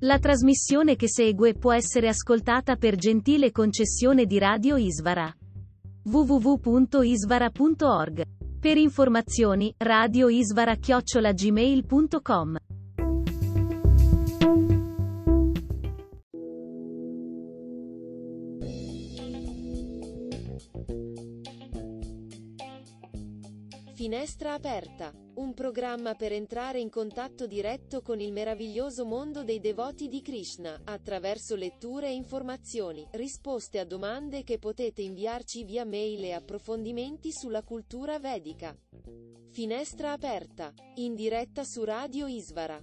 La trasmissione che segue può essere ascoltata per gentile concessione di Radio Isvara. www.isvara.org. Per informazioni, radioisvara-gmail.com. Finestra aperta, un programma per entrare in contatto diretto con il meraviglioso mondo dei devoti di Krishna, attraverso letture e informazioni, risposte a domande che potete inviarci via mail e approfondimenti sulla cultura vedica. Finestra aperta, in diretta su Radio Isvara.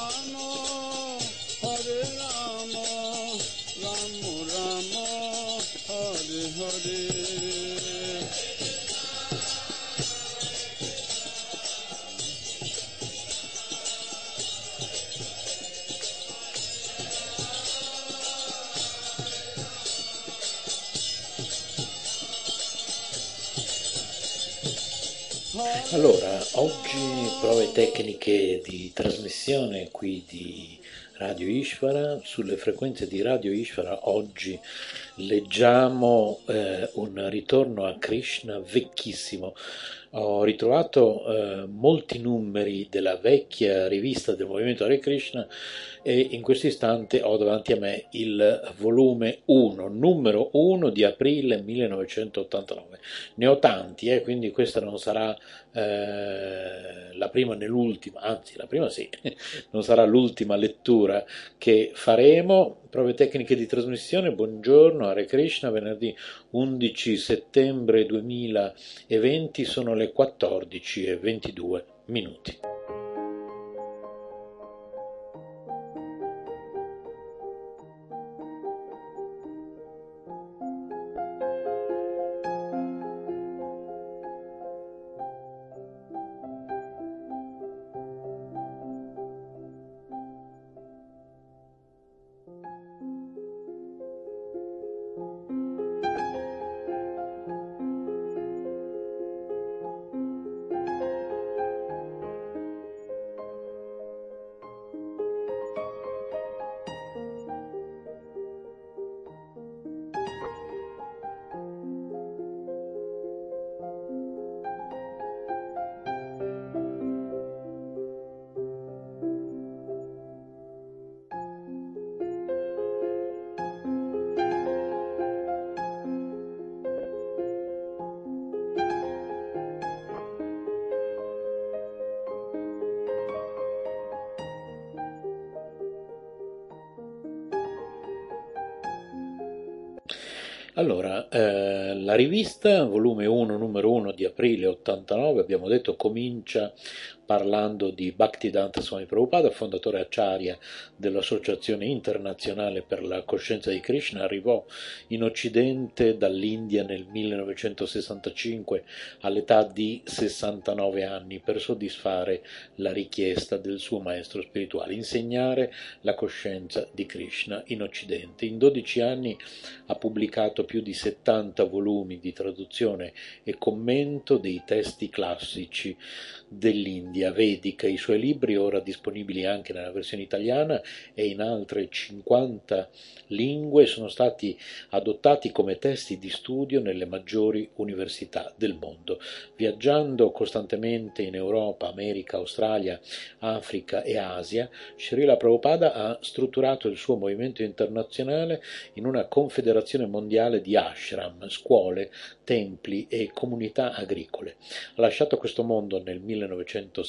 tecniche di trasmissione qui di Radio Ishvara, sulle frequenze di Radio Ishvara oggi leggiamo eh, un ritorno a Krishna vecchissimo. Ho ritrovato eh, molti numeri della vecchia rivista del movimento Hare Krishna e in questo istante ho davanti a me il volume 1, numero 1 di aprile 1989. Ne ho tanti, eh, quindi questa non sarà eh, la prima né l'ultima, anzi la prima sì, non sarà l'ultima lettura che faremo. Prove tecniche di trasmissione, buongiorno, Hare Krishna, venerdì 11 settembre 2020 sono le 14 e 22 minuti. Rivista, volume 1, numero 1 di aprile 89, abbiamo detto, comincia parlando di Bhaktivedanta Swami Prabhupada, fondatore acciaria dell'Associazione Internazionale per la Coscienza di Krishna, arrivò in Occidente dall'India nel 1965 all'età di 69 anni per soddisfare la richiesta del suo maestro spirituale, insegnare la coscienza di Krishna in Occidente. In 12 anni ha pubblicato più di 70 volumi di traduzione e commento dei testi classici dell'India vedica. I suoi libri, ora disponibili anche nella versione italiana e in altre 50 lingue, sono stati adottati come testi di studio nelle maggiori università del mondo. Viaggiando costantemente in Europa, America, Australia, Africa e Asia, Srila Prabhupada ha strutturato il suo movimento internazionale in una confederazione mondiale di ashram, scuole, templi e comunità agricole. Ha lasciato questo mondo nel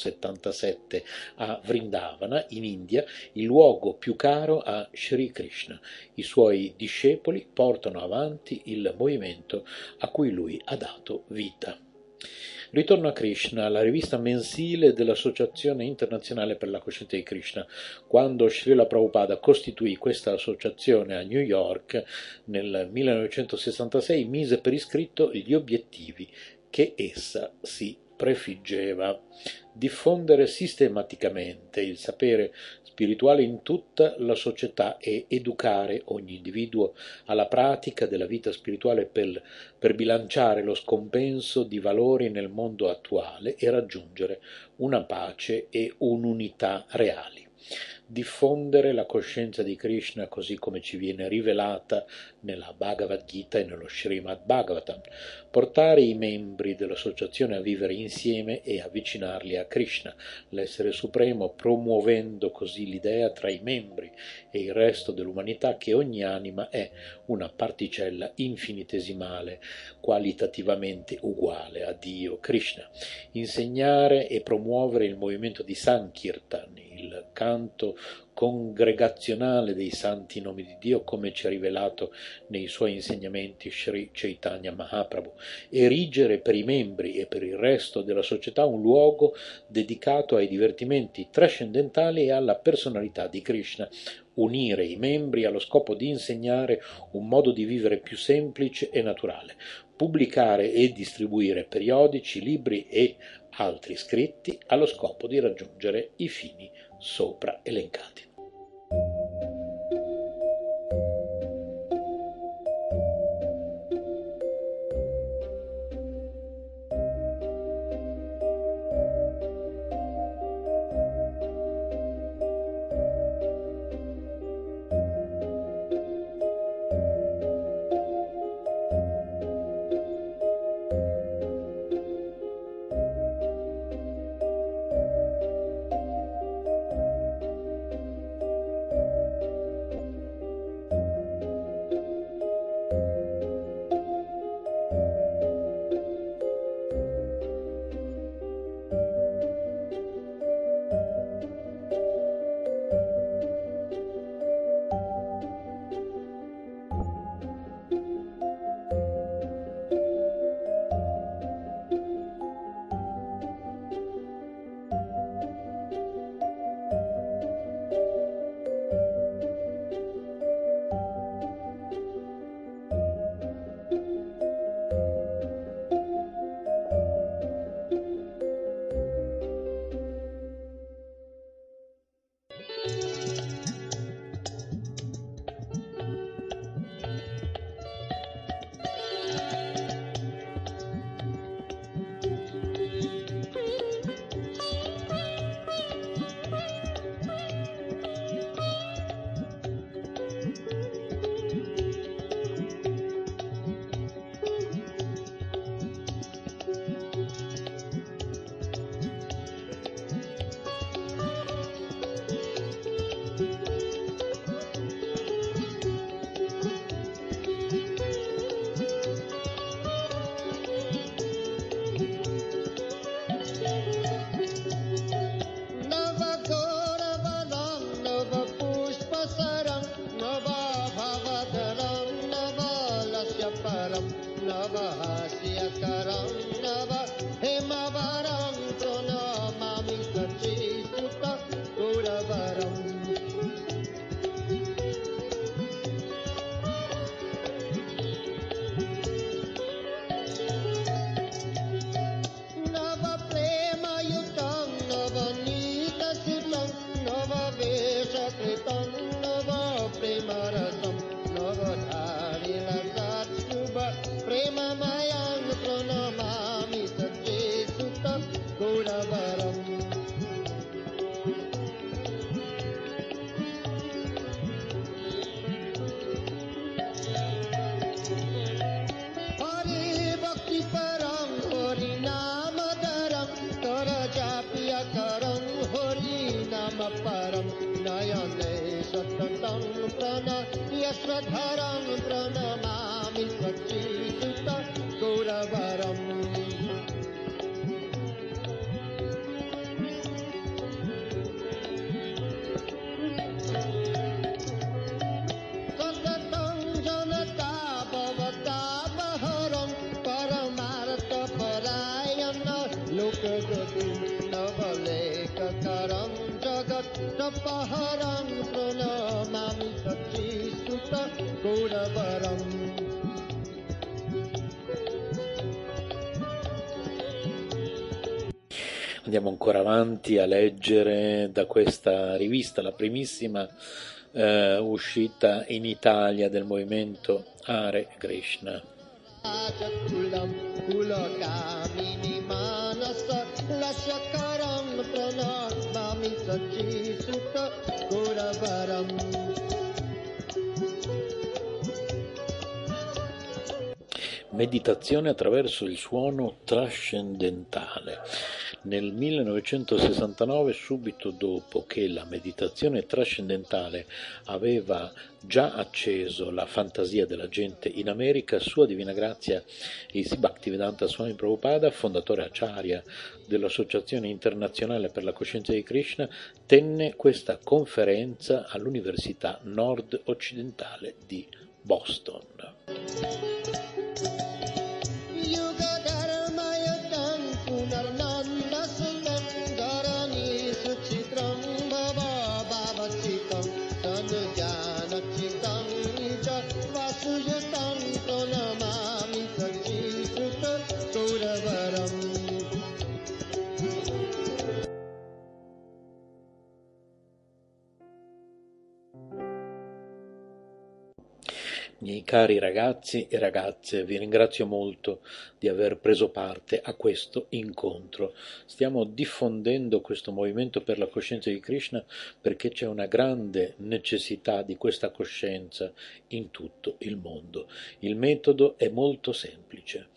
1977 a Vrindavana, in India, il luogo più caro a Sri Krishna. I suoi discepoli portano avanti il movimento a cui lui ha dato vita. Ritorno a Krishna, la rivista mensile dell'Associazione Internazionale per la Coscienza di Krishna. Quando Srila Prabhupada costituì questa associazione a New York nel 1966, mise per iscritto gli obiettivi che essa si prefiggeva diffondere sistematicamente il sapere spirituale in tutta la società e educare ogni individuo alla pratica della vita spirituale per, per bilanciare lo scompenso di valori nel mondo attuale e raggiungere una pace e un'unità reali. Diffondere la coscienza di Krishna così come ci viene rivelata nella Bhagavad Gita e nello Srimad Bhagavatam, portare i membri dell'associazione a vivere insieme e avvicinarli a Krishna, l'essere supremo, promuovendo così l'idea tra i membri e il resto dell'umanità che ogni anima è una particella infinitesimale, qualitativamente uguale a Dio Krishna. Insegnare e promuovere il movimento di Sankirtan, il canto congregazionale dei santi nomi di Dio come ci ha rivelato nei suoi insegnamenti Sri Chaitanya Mahaprabhu, erigere per i membri e per il resto della società un luogo dedicato ai divertimenti trascendentali e alla personalità di Krishna, unire i membri allo scopo di insegnare un modo di vivere più semplice e naturale, pubblicare e distribuire periodici, libri e altri scritti allo scopo di raggiungere i fini sopra elencati. Thank you. Andiamo ancora avanti a leggere da questa rivista, la primissima eh, uscita in Italia del movimento Hare Krishna. Meditazione attraverso il suono trascendentale. Nel 1969, subito dopo che la meditazione trascendentale aveva già acceso la fantasia della gente in America, Sua Divina Grazia Isi Bhaktivedanta Swami Prabhupada, fondatore acharya dell'Associazione Internazionale per la Coscienza di Krishna, tenne questa conferenza all'Università Nord-Occidentale di Boston. Miei cari ragazzi e ragazze, vi ringrazio molto di aver preso parte a questo incontro. Stiamo diffondendo questo movimento per la coscienza di Krishna perché c'è una grande necessità di questa coscienza in tutto il mondo. Il metodo è molto semplice.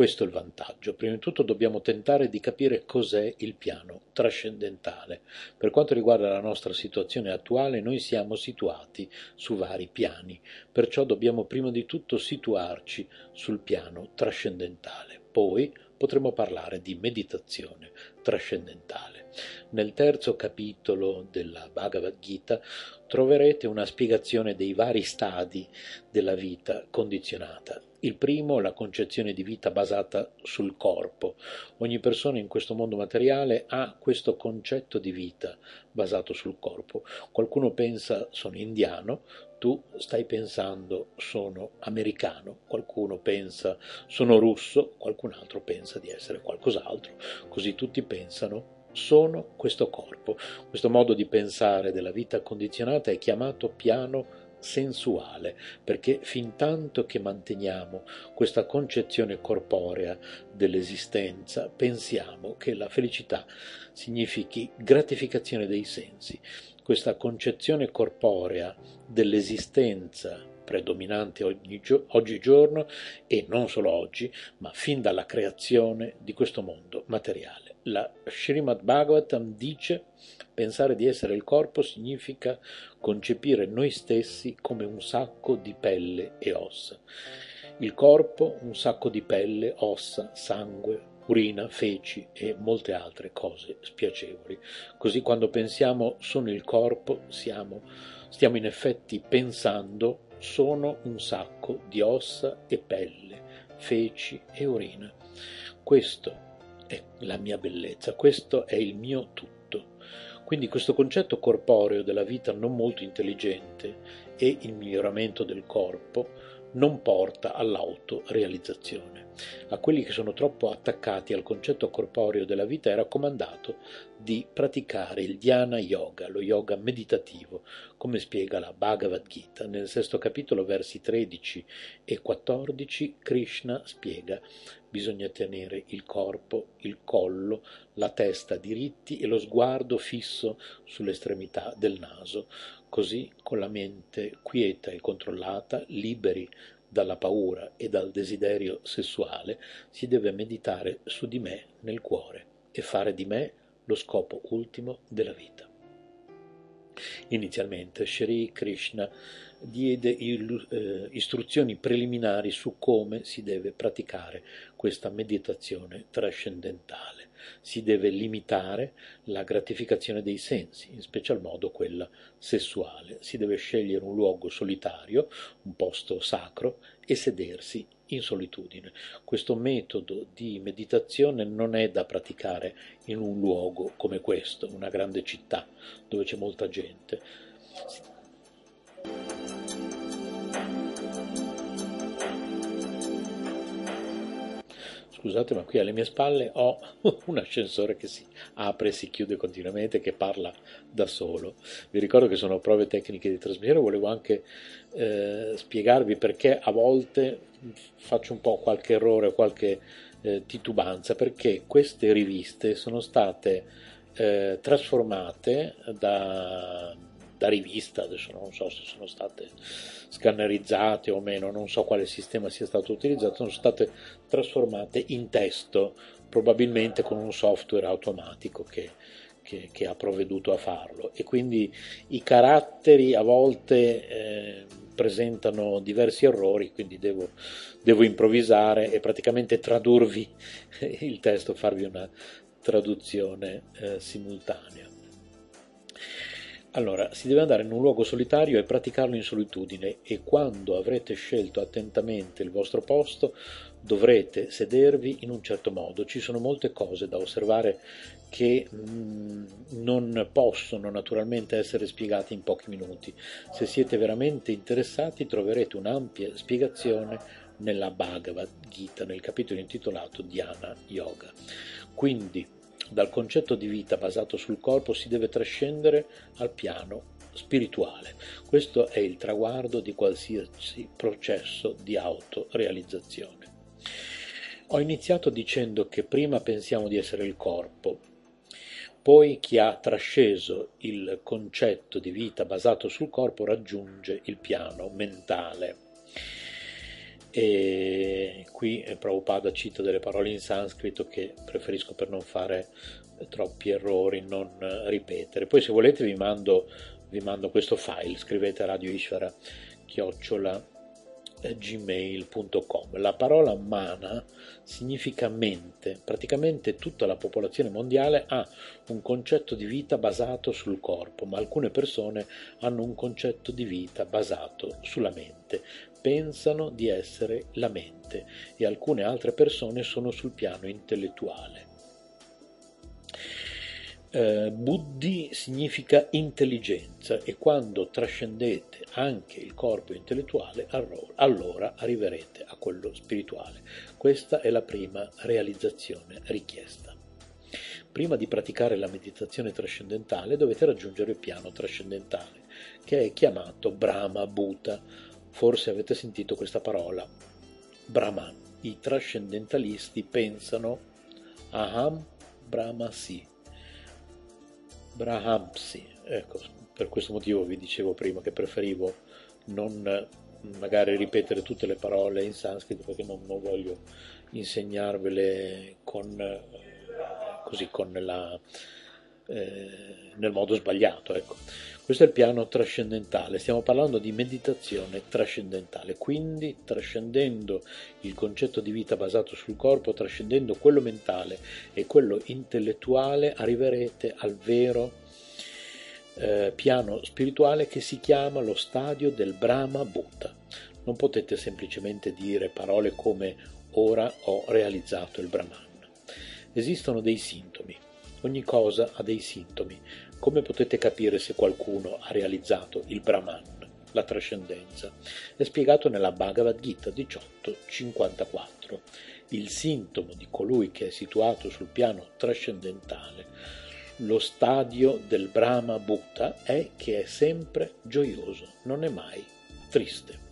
Questo è il vantaggio. Prima di tutto dobbiamo tentare di capire cos'è il piano trascendentale. Per quanto riguarda la nostra situazione attuale, noi siamo situati su vari piani, perciò dobbiamo prima di tutto situarci sul piano trascendentale. Poi potremo parlare di meditazione trascendentale. Nel terzo capitolo della Bhagavad Gita troverete una spiegazione dei vari stadi della vita condizionata. Il primo, la concezione di vita basata sul corpo. Ogni persona in questo mondo materiale ha questo concetto di vita basato sul corpo. Qualcuno pensa sono indiano, tu stai pensando sono americano, qualcuno pensa sono russo, qualcun altro pensa di essere qualcos'altro, così tutti pensano sono questo corpo. Questo modo di pensare della vita condizionata è chiamato piano sensuale, perché fin tanto che manteniamo questa concezione corporea dell'esistenza, pensiamo che la felicità significhi gratificazione dei sensi. Questa concezione corporea dell'esistenza predominante oggigiorno e non solo oggi, ma fin dalla creazione di questo mondo materiale la Srimad Bhagavatam dice pensare di essere il corpo significa concepire noi stessi come un sacco di pelle e ossa. Il corpo, un sacco di pelle, ossa, sangue, urina, feci e molte altre cose spiacevoli. Così quando pensiamo sono il corpo, siamo, stiamo in effetti pensando sono un sacco di ossa e pelle, feci e urina. Questo è la mia bellezza, questo è il mio tutto. Quindi questo concetto corporeo della vita non molto intelligente e il miglioramento del corpo non porta all'autorealizzazione. A quelli che sono troppo attaccati al concetto corporeo della vita è raccomandato di praticare il dhyana yoga, lo yoga meditativo, come spiega la Bhagavad Gita. Nel sesto capitolo, versi 13 e 14, Krishna spiega bisogna tenere il corpo, il collo, la testa diritti e lo sguardo fisso sull'estremità del naso. Così, con la mente quieta e controllata, liberi dalla paura e dal desiderio sessuale, si deve meditare su di me nel cuore e fare di me lo scopo ultimo della vita. Inizialmente Sri Krishna diede eh, istruzioni preliminari su come si deve praticare questa meditazione trascendentale. Si deve limitare la gratificazione dei sensi, in special modo quella sessuale. Si deve scegliere un luogo solitario, un posto sacro e sedersi in solitudine. Questo metodo di meditazione non è da praticare in un luogo come questo, una grande città dove c'è molta gente Scusate, ma qui alle mie spalle ho un ascensore che si apre e si chiude continuamente, che parla da solo. Vi ricordo che sono prove tecniche di trasmissione, volevo anche eh, spiegarvi perché a volte faccio un po' qualche errore, qualche eh, titubanza perché queste riviste sono state eh, trasformate da, da rivista, adesso non so se sono state scannerizzate o meno, non so quale sistema sia stato utilizzato, sono state trasformate in testo, probabilmente con un software automatico che, che, che ha provveduto a farlo e quindi i caratteri a volte eh, presentano diversi errori, quindi devo, devo improvvisare e praticamente tradurvi il testo, farvi una traduzione eh, simultanea. Allora, si deve andare in un luogo solitario e praticarlo in solitudine e quando avrete scelto attentamente il vostro posto dovrete sedervi in un certo modo. Ci sono molte cose da osservare che mh, mm, non possono naturalmente essere spiegate in pochi minuti. Se siete veramente interessati troverete un'ampia spiegazione nella Bhagavad Gita, nel capitolo intitolato Dhyana Yoga. Quindi dal concetto di vita basato sul corpo si deve trascendere al piano spirituale. Questo è il traguardo di qualsiasi processo di autorealizzazione. Ho iniziato dicendo che prima pensiamo di essere il corpo, poi chi ha trasceso il concetto di vita basato sul corpo raggiunge il piano mentale. E qui Prabhupada cita delle parole in sanscrito che preferisco per non fare troppi errori, non ripetere. Poi se volete vi mando, vi mando questo file, scrivete a Radio Ishvara chiocciola gmail.com. La parola mana significa mente, praticamente tutta la popolazione mondiale ha un concetto di vita basato sul corpo, ma alcune persone hanno un concetto di vita basato sulla mente, pensano di essere la mente e alcune altre persone sono sul piano intellettuale. Eh, buddhi significa intelligenza e quando trascendete anche il corpo intellettuale allora arriverete a quello spirituale. Questa è la prima realizzazione richiesta. Prima di praticare la meditazione trascendentale dovete raggiungere il piano trascendentale che è chiamato Brahma Bhuta. Forse avete sentito questa parola. Brahman. I trascendentalisti pensano Aham Brahmasi Brahamsi, ecco, per questo motivo vi dicevo prima che preferivo non magari ripetere tutte le parole in sanscrito perché non, non voglio insegnarvele con, così, con la, eh, nel modo sbagliato. Ecco. Questo è il piano trascendentale, stiamo parlando di meditazione trascendentale, quindi trascendendo il concetto di vita basato sul corpo, trascendendo quello mentale e quello intellettuale, arriverete al vero eh, piano spirituale che si chiama lo stadio del Brahma Bhuta. Non potete semplicemente dire parole come ora ho realizzato il Brahman. Esistono dei sintomi, ogni cosa ha dei sintomi, come potete capire se qualcuno ha realizzato il Brahman, la trascendenza? È spiegato nella Bhagavad Gita 18.54. Il sintomo di colui che è situato sul piano trascendentale, lo stadio del Brahma Bhutta, è che è sempre gioioso, non è mai triste.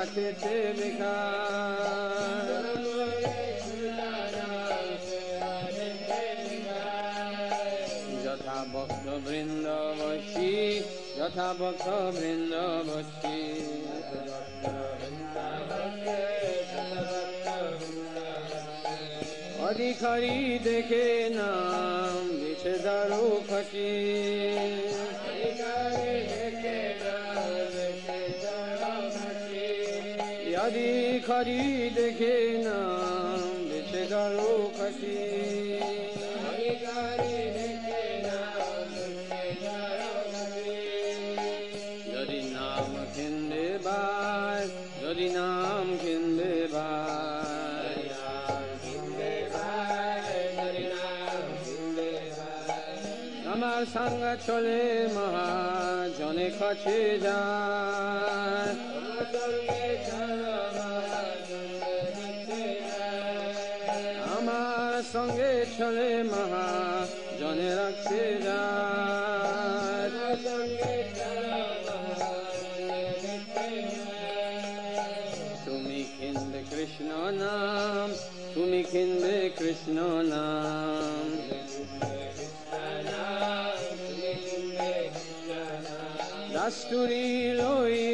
হাতেতে লেখা যথা ভক্তবৃন্দ বসি বসি। অধিকারী দেখে নাম দিছে দারু খটি অধিকারী দেখে নাম দিছে দারু খসি যদি নাম খেন্দে বাই যদি নাম খেন্দে বাই আমার সঙ্গ চলে মহাজনে কাছে যায়। খিন্দে কৃষ্ণ নাম দাস্তুরি লইব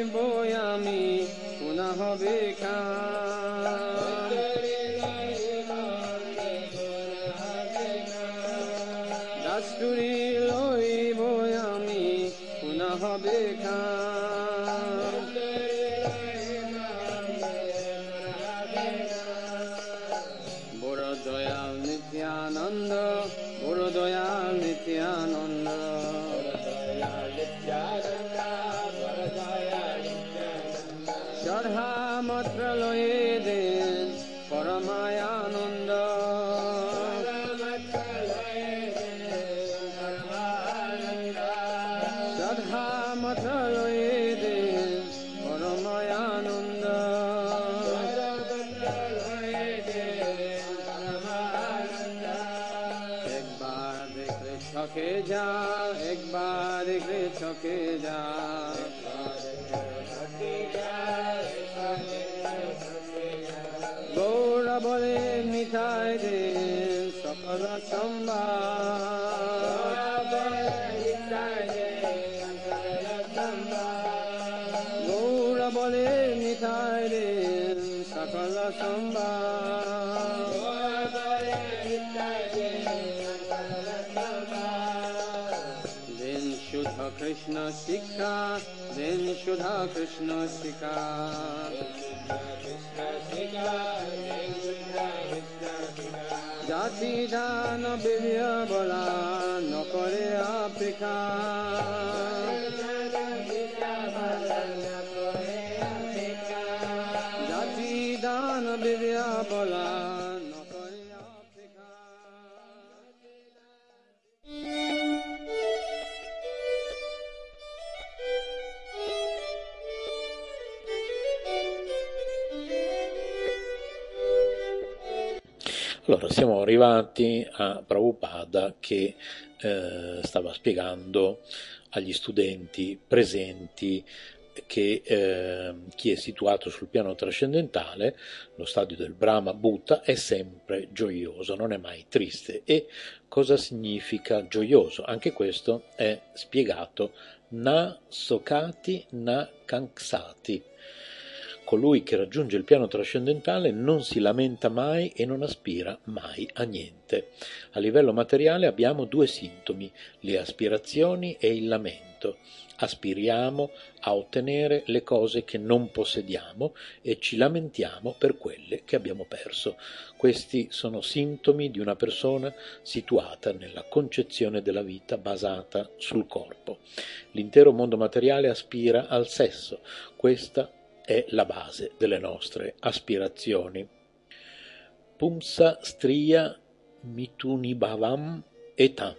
सुधा कृष्ण सिका जाति दान दिव्य बड़ा न करे Africa siamo arrivati a Prabhupada che eh, stava spiegando agli studenti presenti che eh, chi è situato sul piano trascendentale, lo stadio del Brahma Bhutta, è sempre gioioso, non è mai triste. E cosa significa gioioso? Anche questo è spiegato na sokati na kanksati. Colui che raggiunge il piano trascendentale non si lamenta mai e non aspira mai a niente. A livello materiale abbiamo due sintomi, le aspirazioni e il lamento. Aspiriamo a ottenere le cose che non possediamo e ci lamentiamo per quelle che abbiamo perso. Questi sono sintomi di una persona situata nella concezione della vita basata sul corpo. L'intero mondo materiale aspira al sesso. Questa è la base delle nostre aspirazioni. Pumsa striya mituni bhavam etam.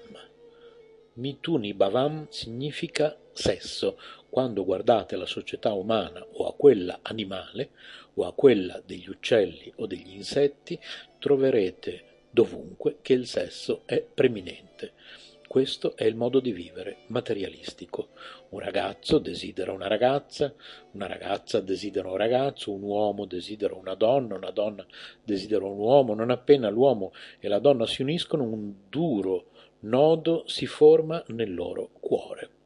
Mituni bhavam significa sesso. Quando guardate la società umana o a quella animale o a quella degli uccelli o degli insetti, troverete dovunque che il sesso è preminente. Questo è il modo di vivere materialistico. Un ragazzo desidera una ragazza, una ragazza desidera un ragazzo, un uomo desidera una donna, una donna desidera un uomo. Non appena l'uomo e la donna si uniscono, un duro nodo si forma nel loro cuore.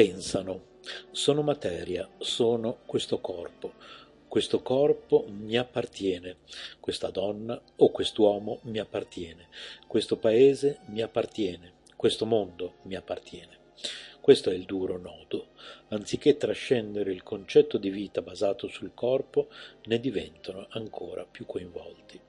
Pensano, sono materia, sono questo corpo, questo corpo mi appartiene, questa donna o quest'uomo mi appartiene, questo paese mi appartiene, questo mondo mi appartiene. Questo è il duro nodo. Anziché trascendere il concetto di vita basato sul corpo, ne diventano ancora più coinvolti.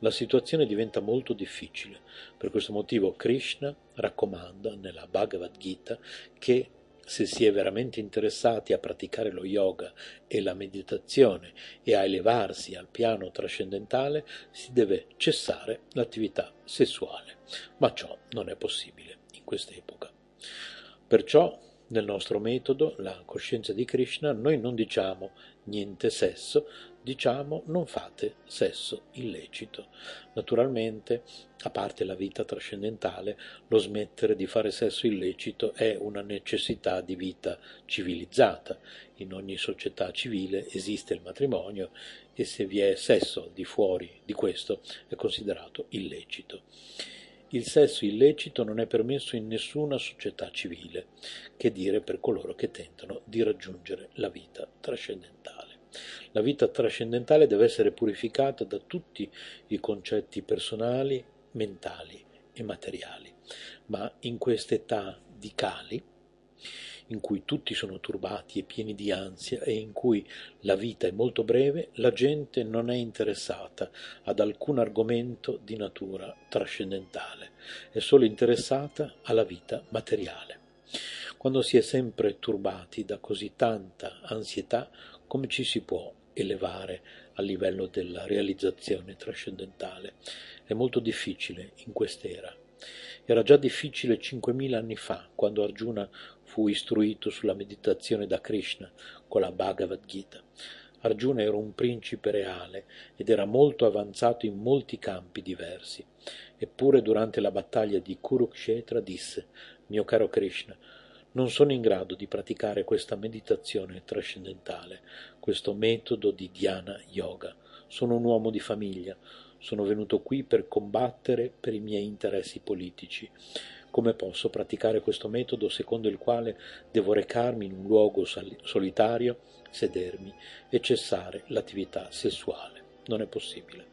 La situazione diventa molto difficile. Per questo motivo Krishna raccomanda nella Bhagavad Gita che se si è veramente interessati a praticare lo yoga e la meditazione e a elevarsi al piano trascendentale, si deve cessare l'attività sessuale. Ma ciò non è possibile in quest'epoca. Perciò, nel nostro metodo, la coscienza di Krishna, noi non diciamo niente sesso, diciamo non fate sesso illecito. Naturalmente, a parte la vita trascendentale, lo smettere di fare sesso illecito è una necessità di vita civilizzata. In ogni società civile esiste il matrimonio e se vi è sesso al di fuori di questo è considerato illecito. Il sesso illecito non è permesso in nessuna società civile, che dire per coloro che tentano di raggiungere la vita trascendentale. La vita trascendentale deve essere purificata da tutti i concetti personali, mentali e materiali, ma in quest'età di Kali, in cui tutti sono turbati e pieni di ansia e in cui la vita è molto breve, la gente non è interessata ad alcun argomento di natura trascendentale, è solo interessata alla vita materiale. Quando si è sempre turbati da così tanta ansietà, come ci si può elevare a livello della realizzazione trascendentale? È molto difficile in quest'era. Era già difficile 5.000 anni fa, quando Arjuna fu istruito sulla meditazione da Krishna con la Bhagavad Gita. Arjuna era un principe reale ed era molto avanzato in molti campi diversi. Eppure durante la battaglia di Kurukshetra disse, mio caro Krishna, non sono in grado di praticare questa meditazione trascendentale, questo metodo di dhyana yoga. Sono un uomo di famiglia, sono venuto qui per combattere per i miei interessi politici. Come posso praticare questo metodo secondo il quale devo recarmi in un luogo solitario, sedermi e cessare l'attività sessuale? Non è possibile.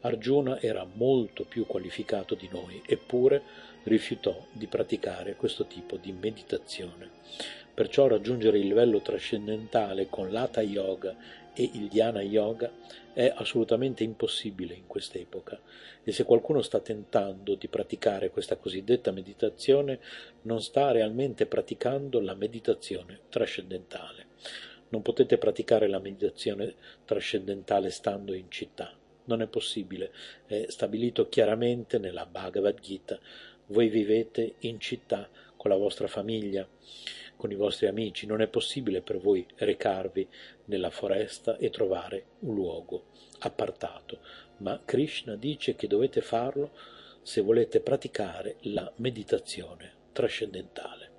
Arjuna era molto più qualificato di noi, eppure rifiutò di praticare questo tipo di meditazione. Perciò raggiungere il livello trascendentale con l'Hatha Yoga e il Dhyana Yoga è assolutamente impossibile in quest'epoca e se qualcuno sta tentando di praticare questa cosiddetta meditazione non sta realmente praticando la meditazione trascendentale. Non potete praticare la meditazione trascendentale stando in città. Non è possibile, è stabilito chiaramente nella Bhagavad Gita voi vivete in città con la vostra famiglia, con i vostri amici, non è possibile per voi recarvi nella foresta e trovare un luogo appartato, ma Krishna dice che dovete farlo se volete praticare la meditazione trascendentale.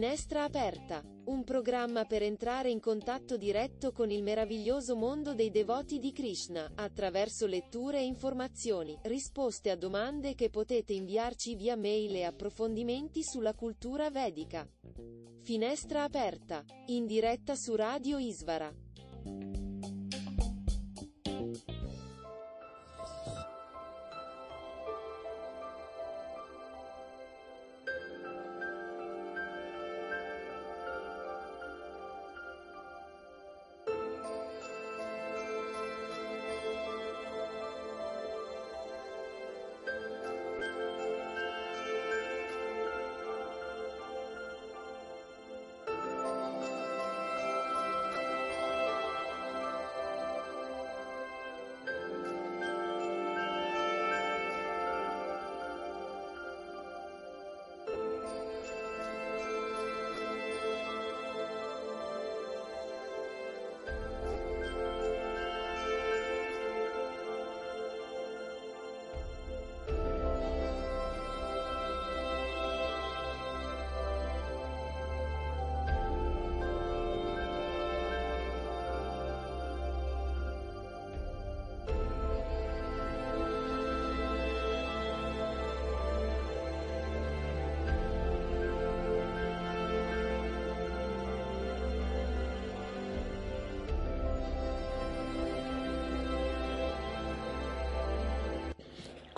Finestra aperta, un programma per entrare in contatto diretto con il meraviglioso mondo dei devoti di Krishna, attraverso letture e informazioni, risposte a domande che potete inviarci via mail e approfondimenti sulla cultura vedica. Finestra aperta, in diretta su Radio Isvara.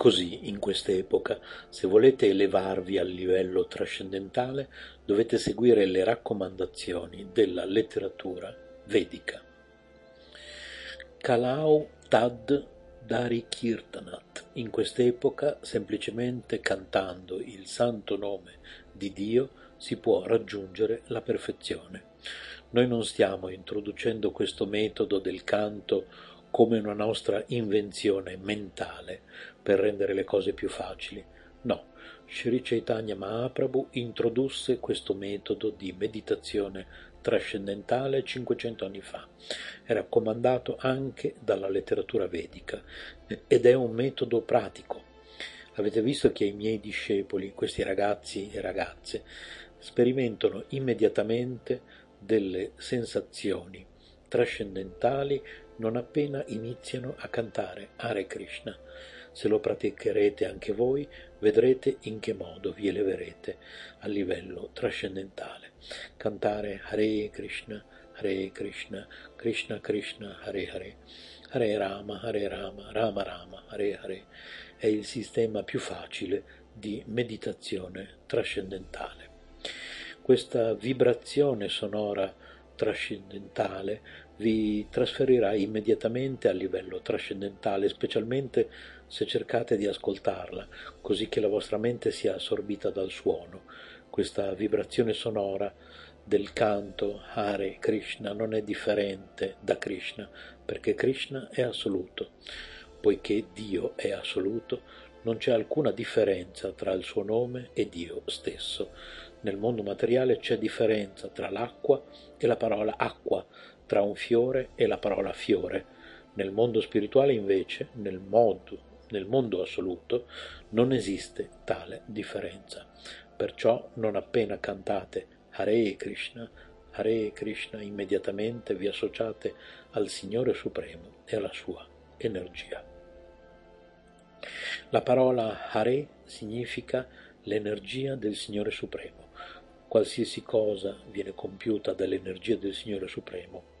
Così, in quest'epoca, se volete elevarvi al livello trascendentale, dovete seguire le raccomandazioni della letteratura vedica. Kalau Tad Dari Kirtanat. In quest'epoca, semplicemente cantando il santo nome di Dio, si può raggiungere la perfezione. Noi non stiamo introducendo questo metodo del canto come una nostra invenzione mentale per rendere le cose più facili. No, Sri Chaitanya Mahaprabhu introdusse questo metodo di meditazione trascendentale 500 anni fa. È raccomandato anche dalla letteratura vedica ed è un metodo pratico. Avete visto che i miei discepoli, questi ragazzi e ragazze, sperimentano immediatamente delle sensazioni trascendentali non appena iniziano a cantare Hare Krishna. Se lo praticherete anche voi, vedrete in che modo vi eleverete a livello trascendentale. Cantare Hare Krishna, Hare Krishna, Krishna Krishna, Hare Hare, Hare Rama, Hare Rama, Rama Rama, Hare Hare è il sistema più facile di meditazione trascendentale. Questa vibrazione sonora trascendentale vi trasferirà immediatamente a livello trascendentale, specialmente se cercate di ascoltarla, così che la vostra mente sia assorbita dal suono. Questa vibrazione sonora del canto Hare Krishna non è differente da Krishna, perché Krishna è assoluto. Poiché Dio è assoluto, non c'è alcuna differenza tra il suo nome e Dio stesso. Nel mondo materiale c'è differenza tra l'acqua e la parola acqua, tra un fiore e la parola fiore. Nel mondo spirituale invece, nel mondo, nel mondo assoluto, non esiste tale differenza. Perciò non appena cantate Hare Krishna, Hare Krishna, immediatamente vi associate al Signore Supremo e alla sua energia. La parola Hare significa l'energia del Signore Supremo. Qualsiasi cosa viene compiuta dall'energia del Signore Supremo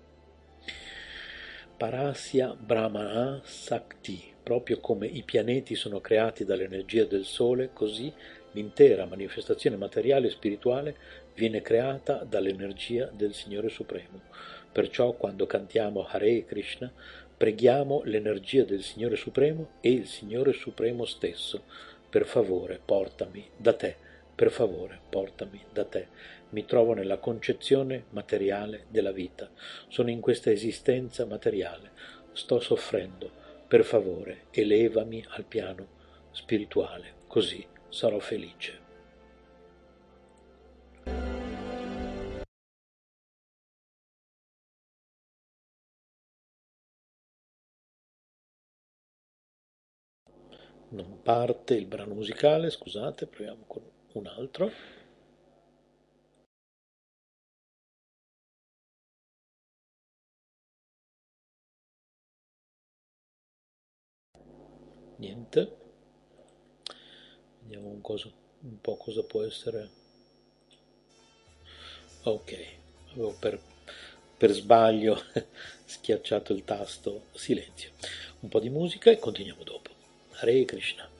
Parasya Brahmana Sakti, proprio come i pianeti sono creati dall'energia del Sole, così l'intera manifestazione materiale e spirituale viene creata dall'energia del Signore Supremo. Perciò quando cantiamo Hare Krishna, preghiamo l'energia del Signore Supremo e il Signore Supremo stesso. Per favore, portami da te, per favore, portami da te mi trovo nella concezione materiale della vita, sono in questa esistenza materiale, sto soffrendo, per favore elevami al piano spirituale, così sarò felice. Non parte il brano musicale, scusate, proviamo con un altro. Niente. Vediamo un, cosa, un po' cosa può essere. Ok avevo per, per sbaglio schiacciato il tasto. Silenzio. Un po' di musica e continuiamo dopo. Hare Krishna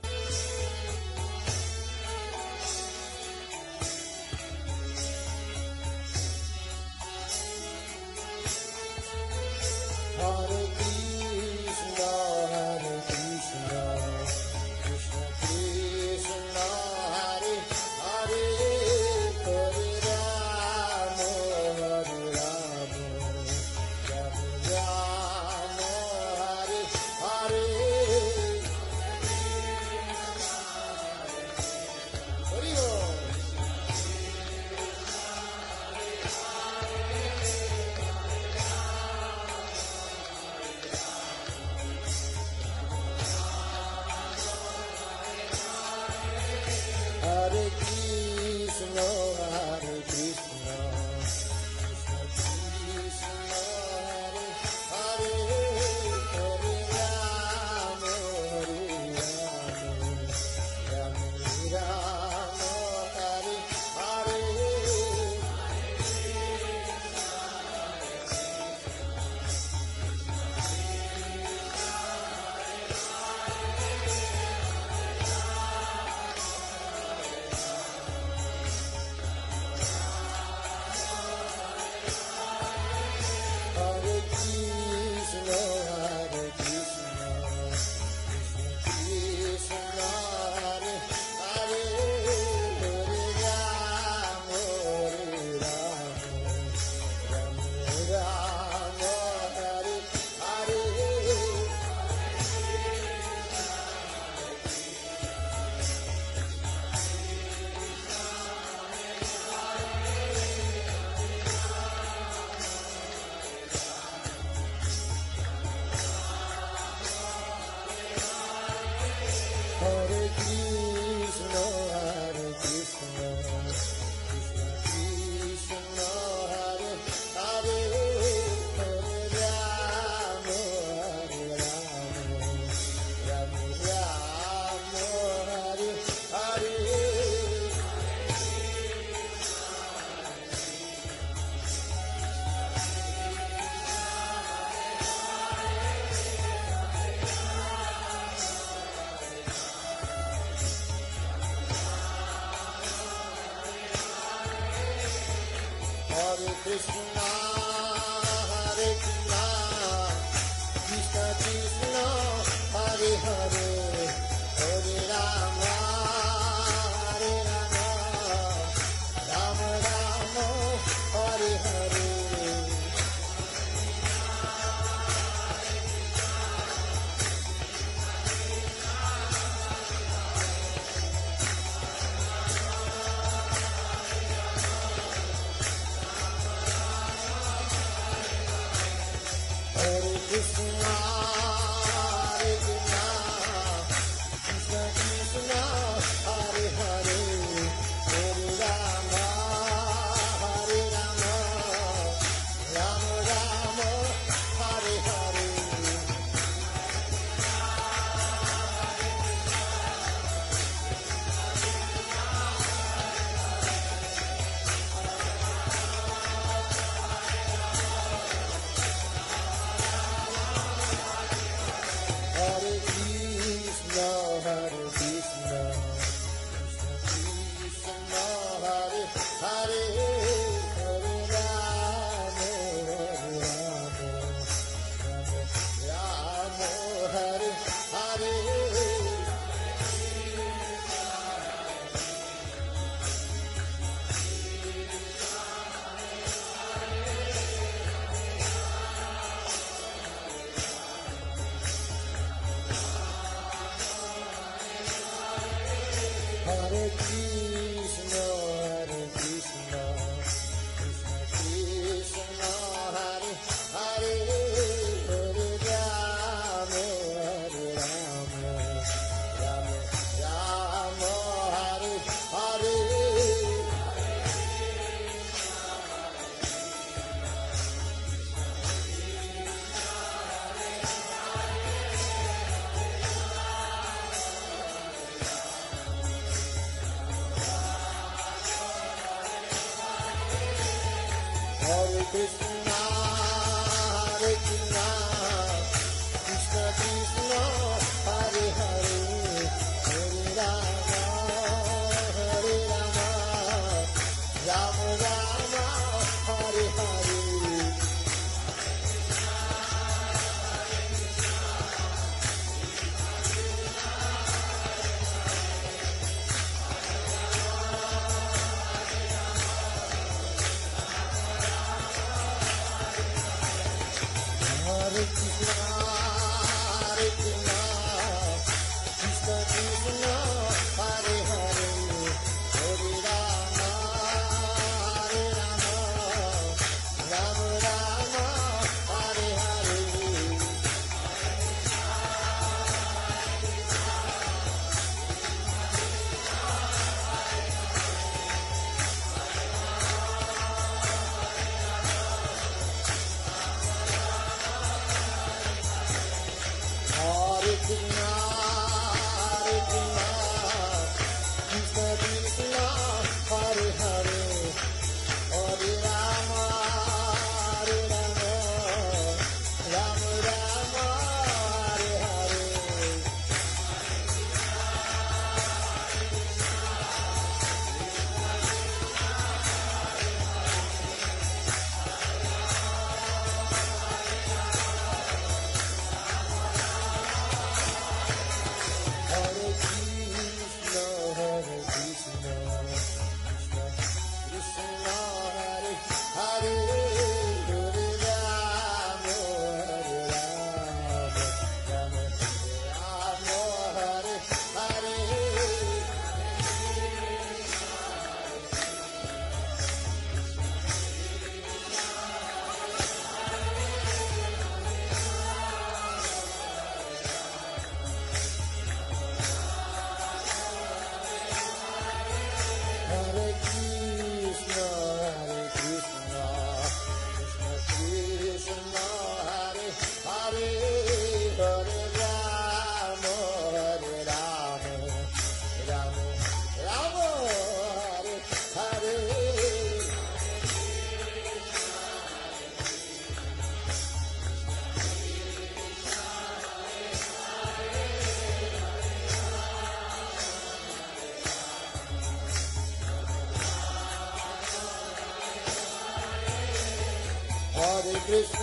Krishna,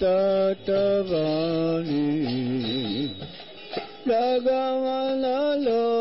तटवाणी लगमललो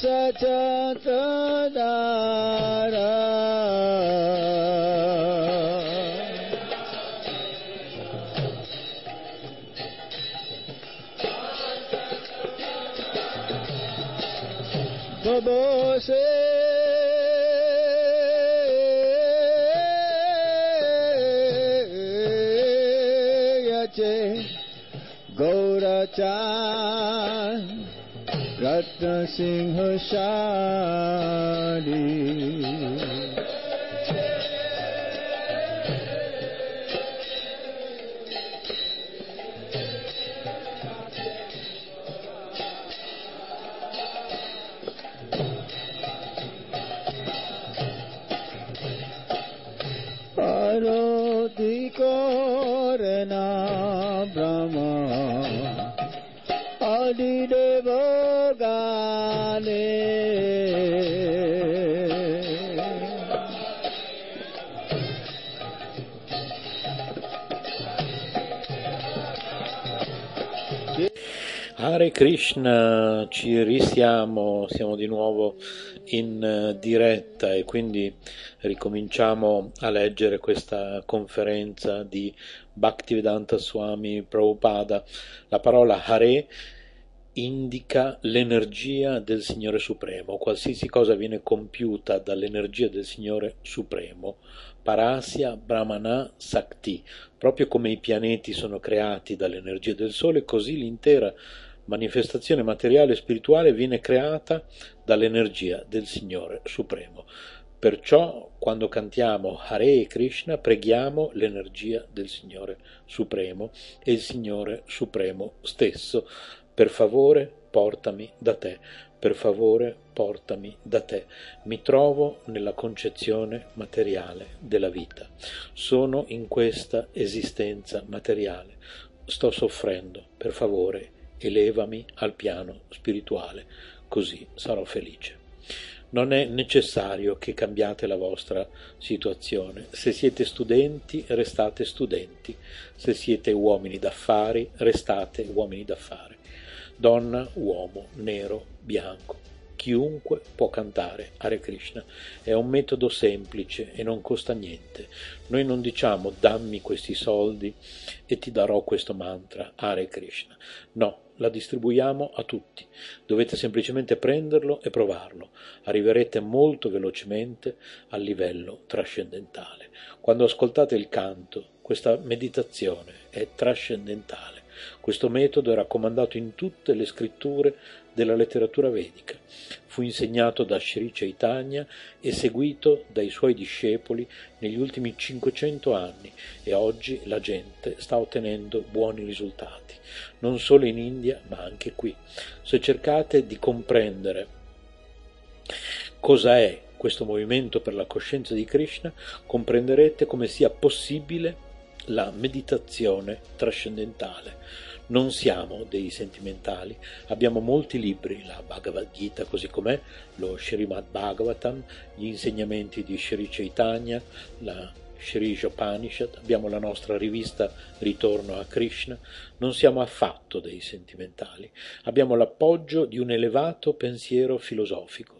sa cha ta đa ra shine. Krishna, ci risiamo, siamo di nuovo in eh, diretta e quindi ricominciamo a leggere questa conferenza di Bhaktivedanta Swami Prabhupada. La parola Hare indica l'energia del Signore Supremo. Qualsiasi cosa viene compiuta dall'energia del Signore Supremo, Parasya Brahmana Sakti, proprio come i pianeti sono creati dall'energia del Sole, così l'intera manifestazione materiale e spirituale viene creata dall'energia del Signore Supremo. Perciò quando cantiamo Hare Krishna preghiamo l'energia del Signore Supremo e il Signore Supremo stesso. Per favore portami da te, per favore portami da te. Mi trovo nella concezione materiale della vita. Sono in questa esistenza materiale. Sto soffrendo, per favore elevami al piano spirituale, così sarò felice. Non è necessario che cambiate la vostra situazione. Se siete studenti, restate studenti. Se siete uomini d'affari, restate uomini d'affari. Donna, uomo, nero, bianco. Chiunque può cantare Hare Krishna. È un metodo semplice e non costa niente. Noi non diciamo dammi questi soldi e ti darò questo mantra Hare Krishna. No, la distribuiamo a tutti. Dovete semplicemente prenderlo e provarlo. Arriverete molto velocemente al livello trascendentale. Quando ascoltate il canto, questa meditazione è trascendentale. Questo metodo è raccomandato in tutte le scritture della letteratura vedica. Fu insegnato da Sri Chaitanya e seguito dai suoi discepoli negli ultimi 500 anni e oggi la gente sta ottenendo buoni risultati, non solo in India ma anche qui. Se cercate di comprendere cosa è questo movimento per la coscienza di Krishna, comprenderete come sia possibile la meditazione trascendentale. Non siamo dei sentimentali, abbiamo molti libri, la Bhagavad Gita così com'è, lo Srimad Bhagavatam, gli insegnamenti di Sri Chaitanya, la Sri Upanishad, abbiamo la nostra rivista Ritorno a Krishna, non siamo affatto dei sentimentali, abbiamo l'appoggio di un elevato pensiero filosofico.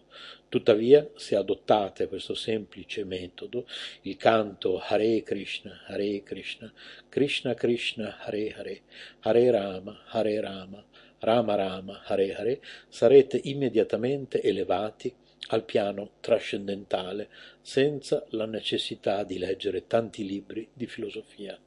Tuttavia, se adottate questo semplice metodo, il canto Hare Krishna, Hare Krishna, Krishna Krishna, Hare Hare, Hare Rama, Hare Rama, Rama Rama, Hare Hare, sarete immediatamente elevati al piano trascendentale, senza la necessità di leggere tanti libri di filosofia.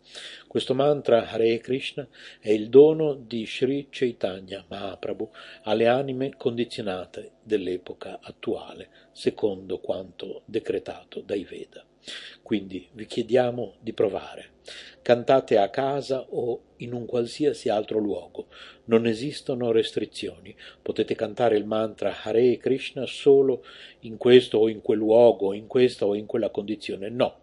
Questo mantra Hare Krishna è il dono di Sri Chaitanya Mahaprabhu alle anime condizionate dell'epoca attuale, secondo quanto decretato dai Veda. Quindi vi chiediamo di provare. Cantate a casa o in un qualsiasi altro luogo. Non esistono restrizioni. Potete cantare il mantra Hare Krishna solo in questo o in quel luogo, in questa o in quella condizione. No.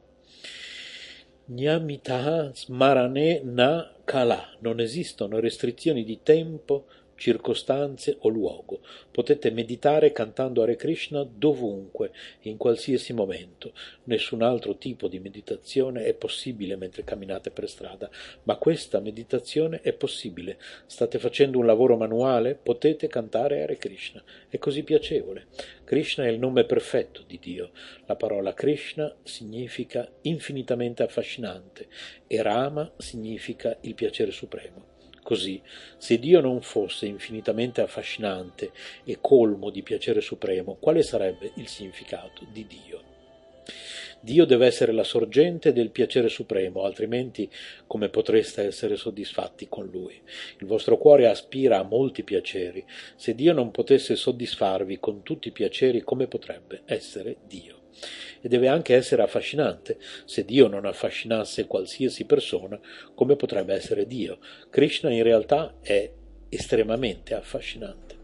Nyamita smarane na kala. Non esistono restrizioni di tempo, circostanze o luogo. Potete meditare cantando Hare Krishna dovunque, in qualsiasi momento. Nessun altro tipo di meditazione è possibile mentre camminate per strada, ma questa meditazione è possibile. State facendo un lavoro manuale? Potete cantare Hare Krishna. È così piacevole. Krishna è il nome perfetto di Dio. La parola Krishna significa infinitamente affascinante e Rama significa il piacere supremo. Così, se Dio non fosse infinitamente affascinante e colmo di piacere supremo, quale sarebbe il significato di Dio? Dio deve essere la sorgente del piacere supremo, altrimenti come potreste essere soddisfatti con Lui? Il vostro cuore aspira a molti piaceri. Se Dio non potesse soddisfarvi con tutti i piaceri, come potrebbe essere Dio? E deve anche essere affascinante. Se Dio non affascinasse qualsiasi persona, come potrebbe essere Dio? Krishna in realtà è estremamente affascinante.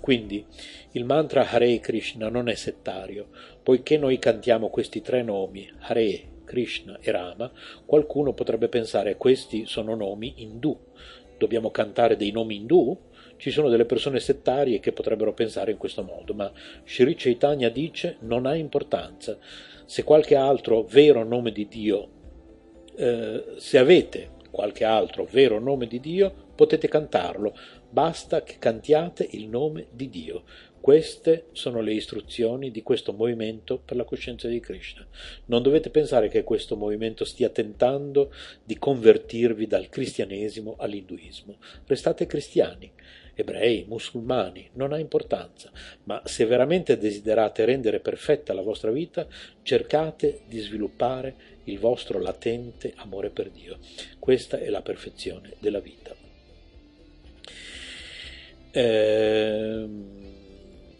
Quindi il mantra Hare Krishna non è settario, poiché noi cantiamo questi tre nomi, Hare, Krishna e Rama, qualcuno potrebbe pensare questi sono nomi indù. Dobbiamo cantare dei nomi indù? Ci sono delle persone settarie che potrebbero pensare in questo modo, ma Sri Chaitanya dice non ha importanza. Se qualche altro vero nome di Dio, eh, se avete qualche altro vero nome di Dio, potete cantarlo, basta che cantiate il nome di Dio. Queste sono le istruzioni di questo movimento per la coscienza di Krishna. Non dovete pensare che questo movimento stia tentando di convertirvi dal cristianesimo all'induismo. Restate cristiani, ebrei, musulmani, non ha importanza, ma se veramente desiderate rendere perfetta la vostra vita, cercate di sviluppare il vostro latente amore per Dio. Questa è la perfezione della vita. Ehm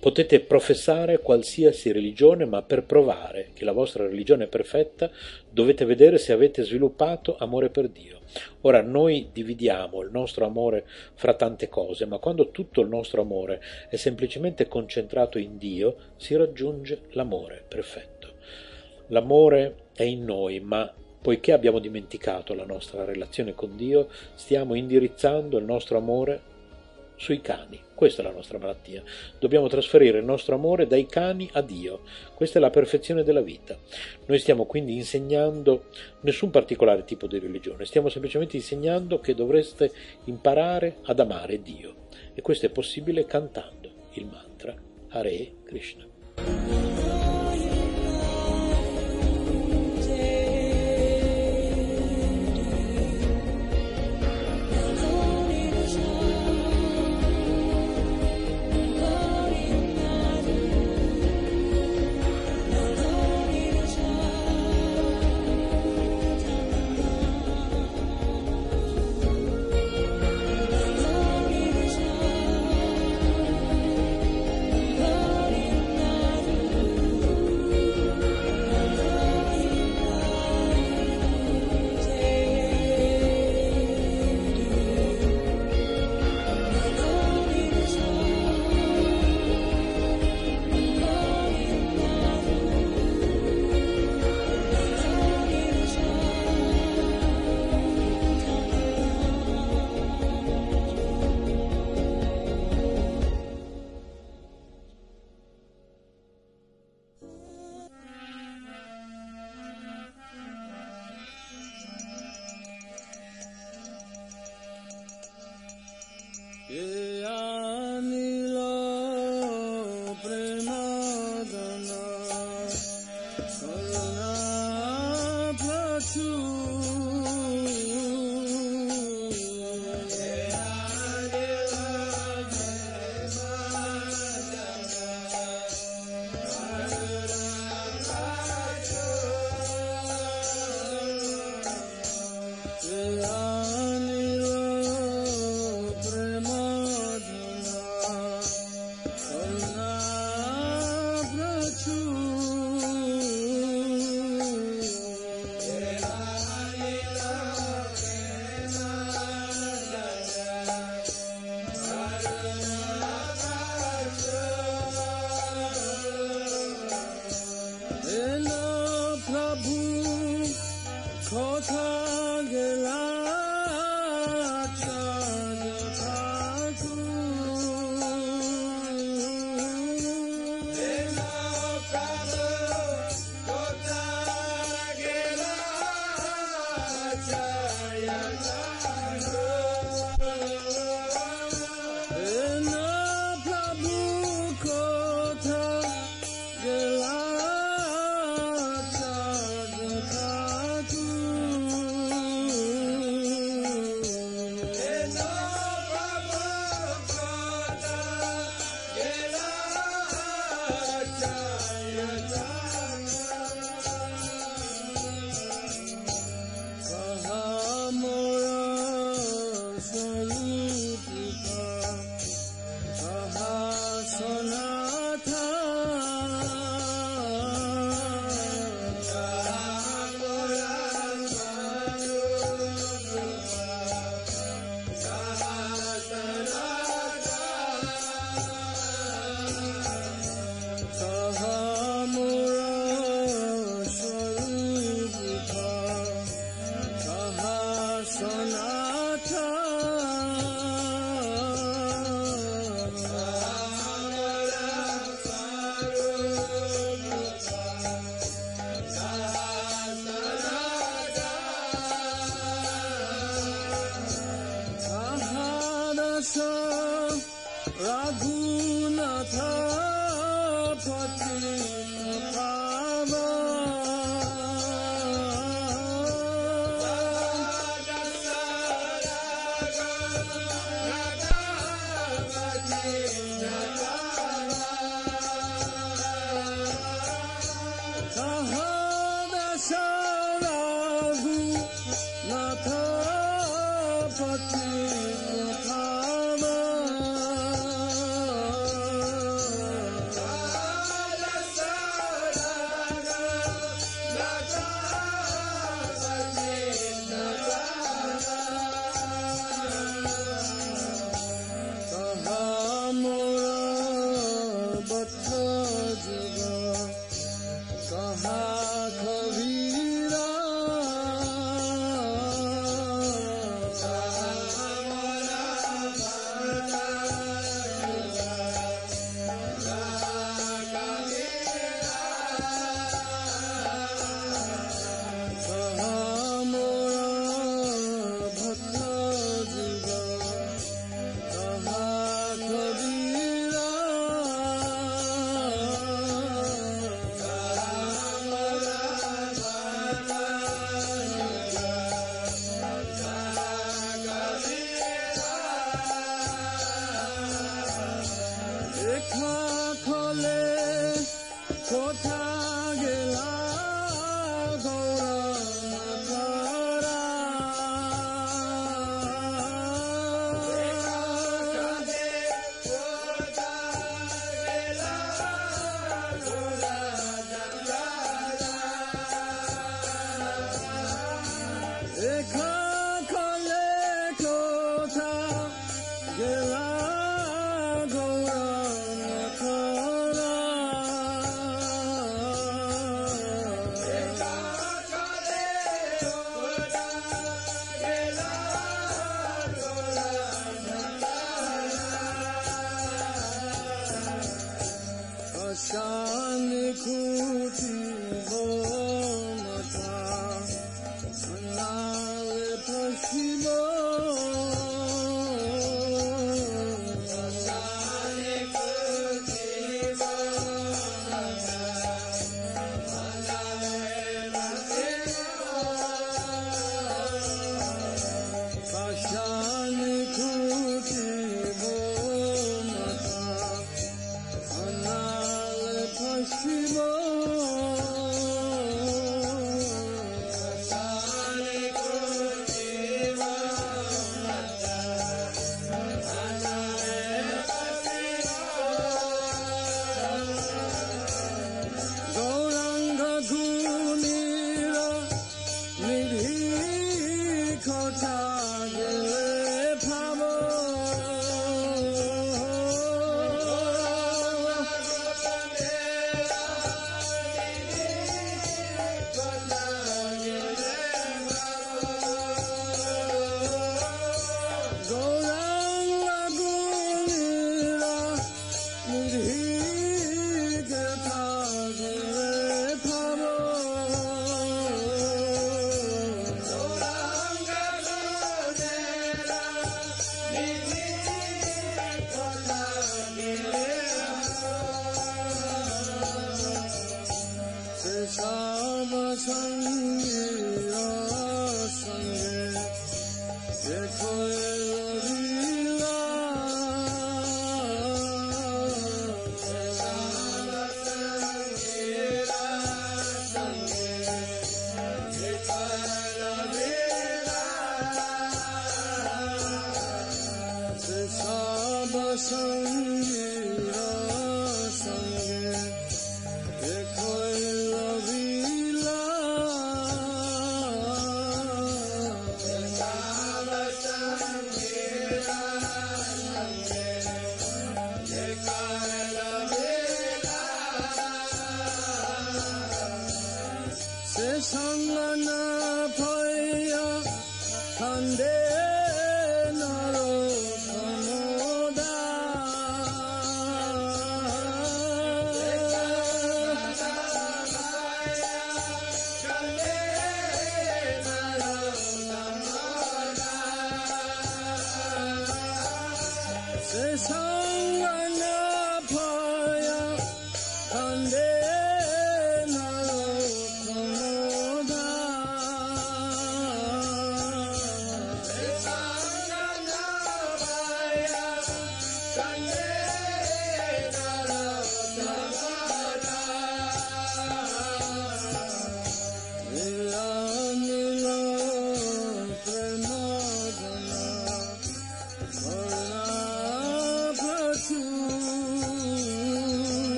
Potete professare qualsiasi religione, ma per provare che la vostra religione è perfetta dovete vedere se avete sviluppato amore per Dio. Ora noi dividiamo il nostro amore fra tante cose, ma quando tutto il nostro amore è semplicemente concentrato in Dio, si raggiunge l'amore perfetto. L'amore è in noi, ma poiché abbiamo dimenticato la nostra relazione con Dio, stiamo indirizzando il nostro amore sui cani. Questa è la nostra malattia. Dobbiamo trasferire il nostro amore dai cani a Dio. Questa è la perfezione della vita. Noi stiamo quindi insegnando nessun particolare tipo di religione, stiamo semplicemente insegnando che dovreste imparare ad amare Dio. E questo è possibile cantando il mantra Hare Krishna.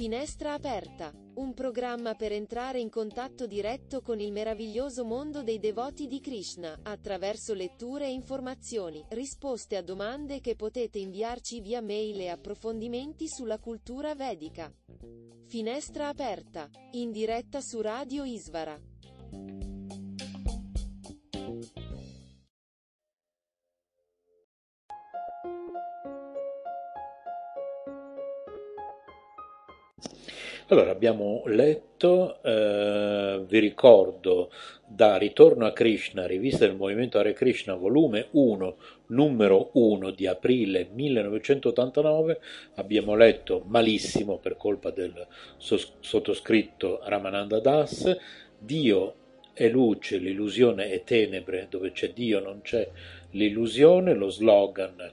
Finestra aperta, un programma per entrare in contatto diretto con il meraviglioso mondo dei devoti di Krishna, attraverso letture e informazioni, risposte a domande che potete inviarci via mail e approfondimenti sulla cultura vedica. Finestra aperta, in diretta su Radio Isvara. Allora, abbiamo letto, eh, vi ricordo, da Ritorno a Krishna, rivista del Movimento Hare Krishna, volume 1, numero 1 di aprile 1989, abbiamo letto malissimo per colpa del sottoscritto Ramananda Das, Dio è luce, l'illusione è tenebre, dove c'è Dio non c'è l'illusione, lo slogan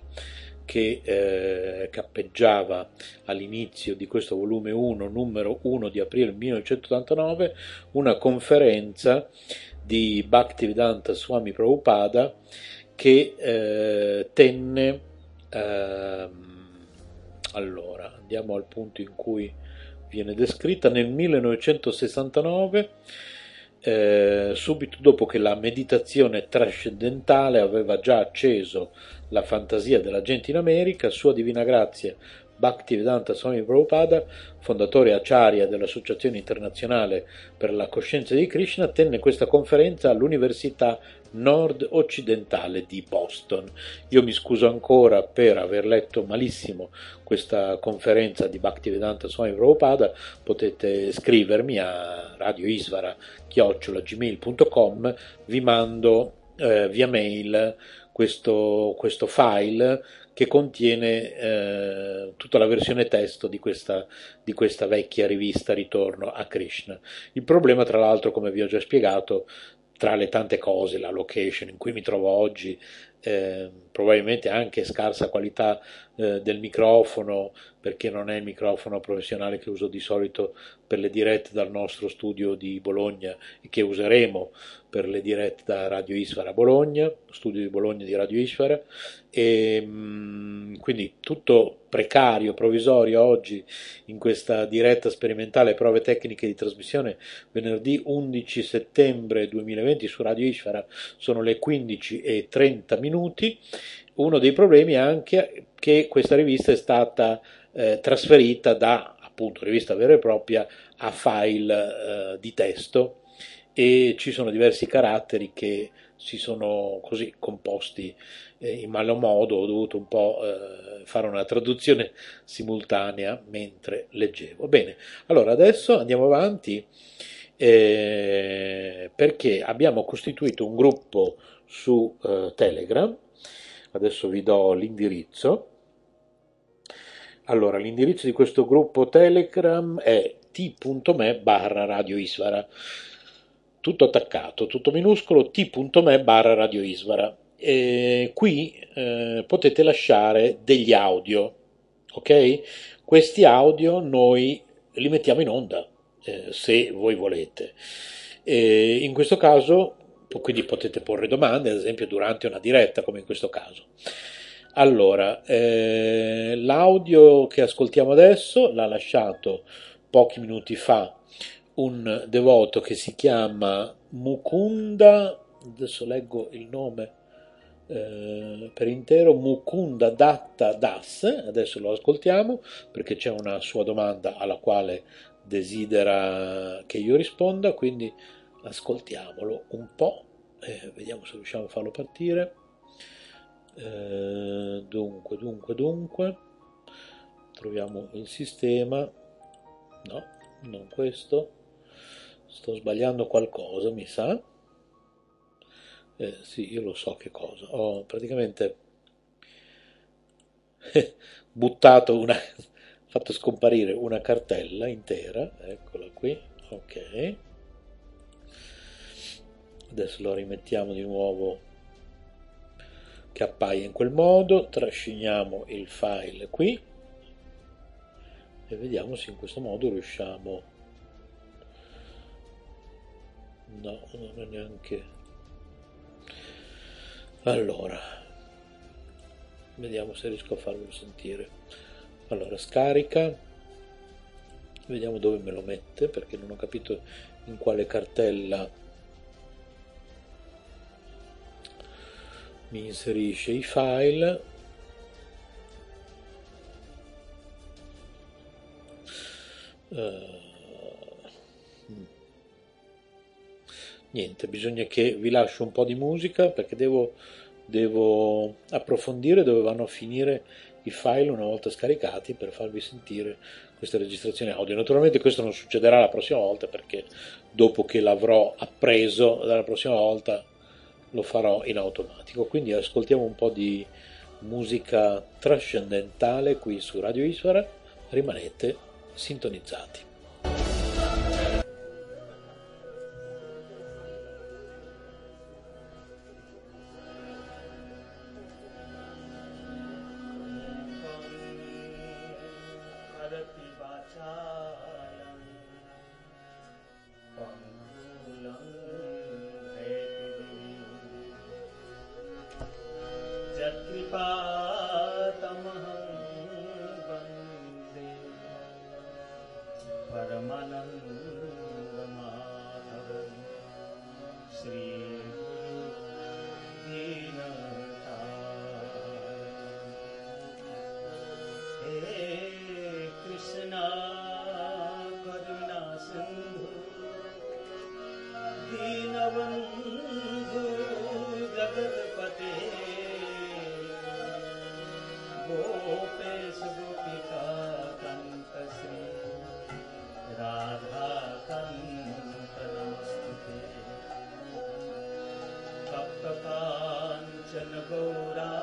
che eh, cappeggiava all'inizio di questo volume 1, numero 1 di aprile 1989, una conferenza di Bhaktivedanta Swami Prabhupada che eh, tenne, ehm, allora andiamo al punto in cui viene descritta, nel 1969 eh, subito dopo che la meditazione trascendentale aveva già acceso la fantasia della gente in America, Sua Divina Grazia Bhaktivedanta Swami Prabhupada, fondatore acharya dell'Associazione Internazionale per la Coscienza di Krishna, tenne questa conferenza all'Università Nord-Occidentale di Boston. Io mi scuso ancora per aver letto malissimo questa conferenza di Bhaktivedanta Swami Prabhupada, potete scrivermi a radioisvara.gmail.com, vi mando eh, via mail questo, questo file che contiene eh, tutta la versione testo di questa, di questa vecchia rivista Ritorno a Krishna. Il problema, tra l'altro, come vi ho già spiegato, tra le tante cose, la location in cui mi trovo oggi eh, probabilmente anche scarsa qualità eh, del microfono perché non è il microfono professionale che uso di solito per le dirette dal nostro studio di Bologna e che useremo per le dirette da Radio Isfara Bologna, studio di Bologna di Radio Isfara. E mh, quindi tutto precario, provvisorio oggi in questa diretta sperimentale prove tecniche di trasmissione venerdì 11 settembre 2020 su Radio Isfara sono le 15 e 30 minuti. Uno dei problemi è anche che questa rivista è stata eh, trasferita da appunto rivista vera e propria a file eh, di testo e ci sono diversi caratteri che si sono così composti eh, in malo modo, ho dovuto un po' eh, fare una traduzione simultanea mentre leggevo. Bene, allora adesso andiamo avanti eh, perché abbiamo costituito un gruppo su eh, Telegram, adesso vi do l'indirizzo. Allora, l'indirizzo di questo gruppo Telegram è t.me barra Radio Isvara tutto attaccato, tutto minuscolo, t.me barra Radio Isvara. E qui eh, potete lasciare degli audio, ok? Questi audio noi li mettiamo in onda, eh, se voi volete. E in questo caso, quindi potete porre domande, ad esempio durante una diretta, come in questo caso. Allora, eh, l'audio che ascoltiamo adesso l'ha lasciato pochi minuti fa un devoto che si chiama Mukunda, adesso leggo il nome eh, per intero, Mukunda Datta Das, adesso lo ascoltiamo perché c'è una sua domanda alla quale desidera che io risponda, quindi ascoltiamolo un po', eh, vediamo se riusciamo a farlo partire. Eh, dunque, dunque, dunque, troviamo il sistema, no, non questo sto sbagliando qualcosa, mi sa. Eh, sì, io lo so che cosa. Ho praticamente buttato una, fatto scomparire una cartella intera, eccola qui, ok. Adesso lo rimettiamo di nuovo che appaia in quel modo, trasciniamo il file qui e vediamo se in questo modo riusciamo No, non è neanche... Allora, vediamo se riesco a farvelo sentire. Allora, scarica. Vediamo dove me lo mette, perché non ho capito in quale cartella mi inserisce i file. Uh, niente, bisogna che vi lascio un po' di musica perché devo, devo approfondire dove vanno a finire i file una volta scaricati per farvi sentire questa registrazione audio. Naturalmente questo non succederà la prossima volta perché dopo che l'avrò appreso dalla prossima volta lo farò in automatico. Quindi ascoltiamo un po' di musica trascendentale qui su Radio Isfara, rimanete sintonizzati. Sajjan Gaura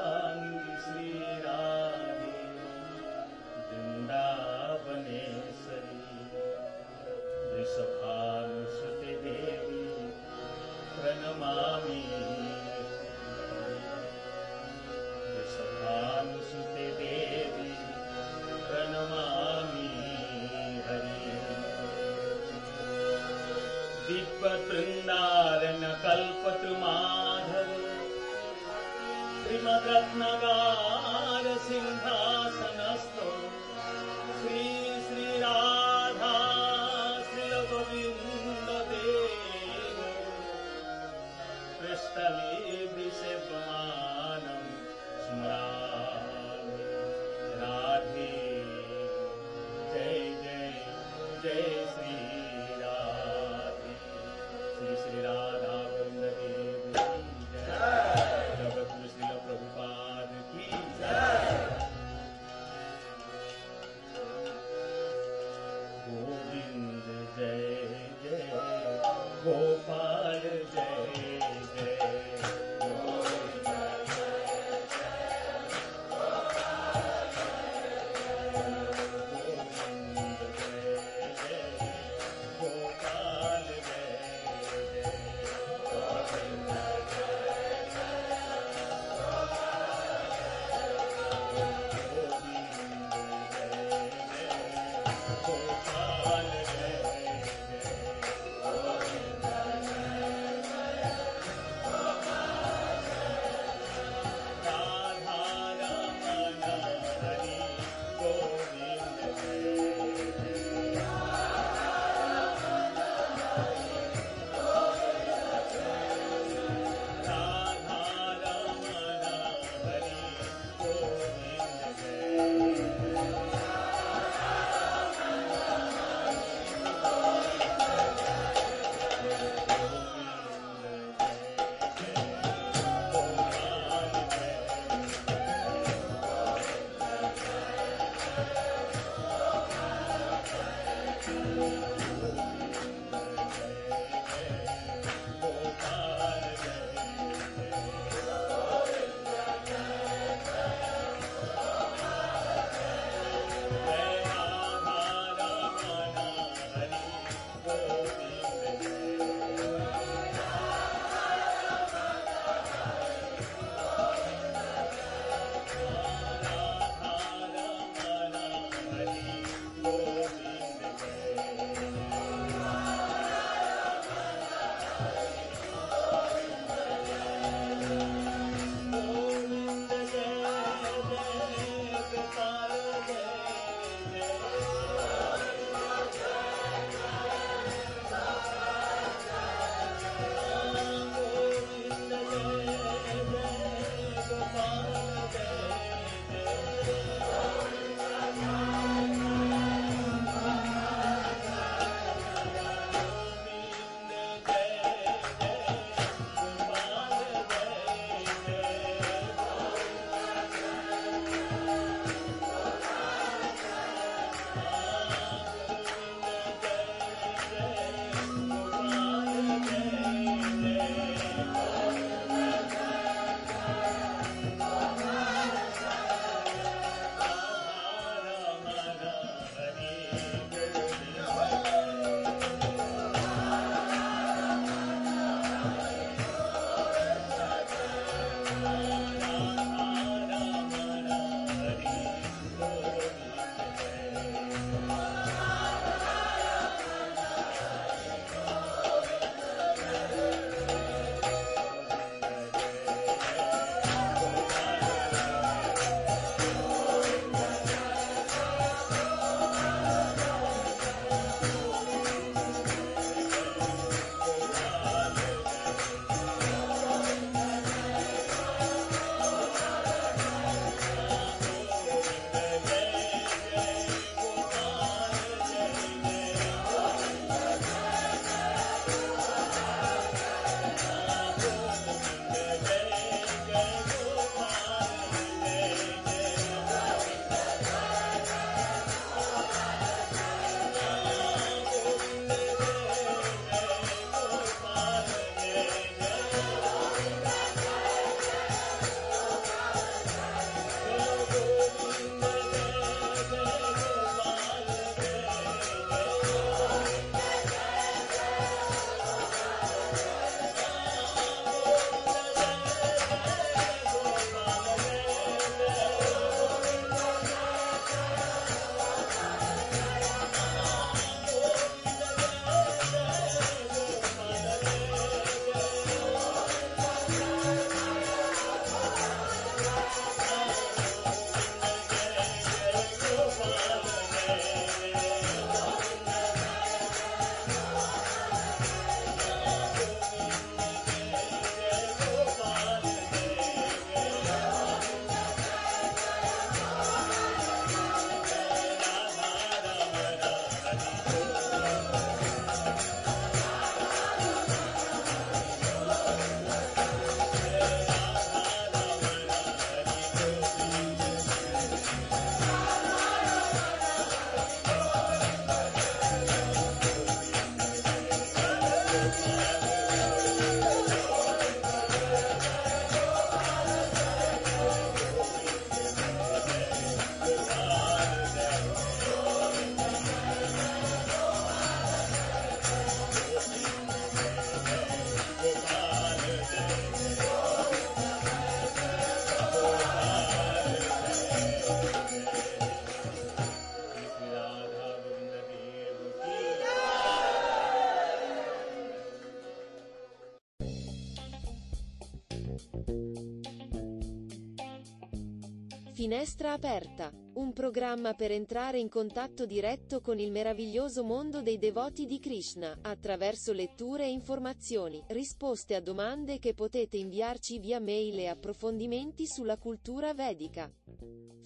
Finestra aperta, un programma per entrare in contatto diretto con il meraviglioso mondo dei devoti di Krishna, attraverso letture e informazioni, risposte a domande che potete inviarci via mail e approfondimenti sulla cultura vedica.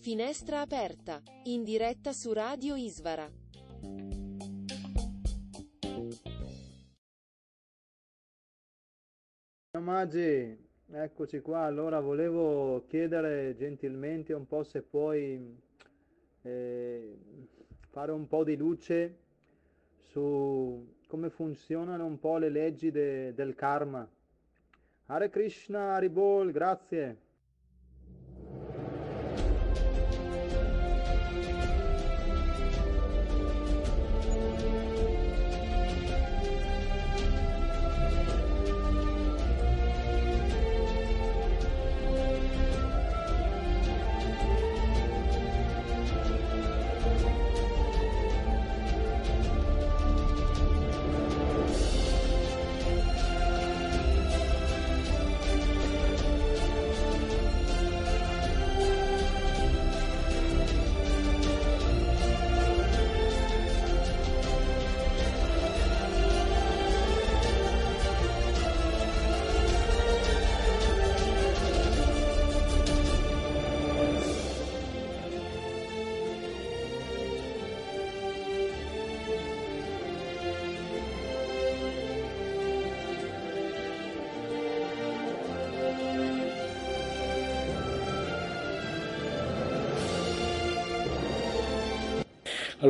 Finestra aperta, in diretta su Radio Isvara. Maggi, eccoci qua. Allora volevo chiedere gentilmente un po' se puoi eh, fare un po' di luce su come funzionano un po' le leggi de- del karma. Hare Krishna, Haribol, grazie.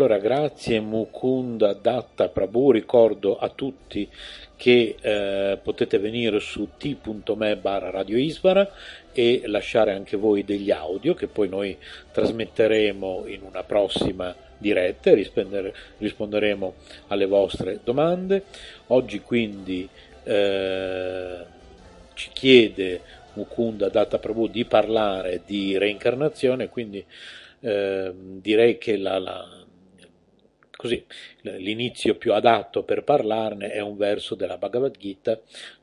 Allora, grazie Mukunda Datta Prabhu, ricordo a tutti che eh, potete venire su t.me barra Radio Isvara e lasciare anche voi degli audio che poi noi trasmetteremo in una prossima diretta e rispondere- risponderemo alle vostre domande. Oggi quindi eh, ci chiede Mukunda Datta Prabhu di parlare di reincarnazione, quindi eh, direi che la- la- così, l'inizio più adatto per parlarne è un verso della Bhagavad Gita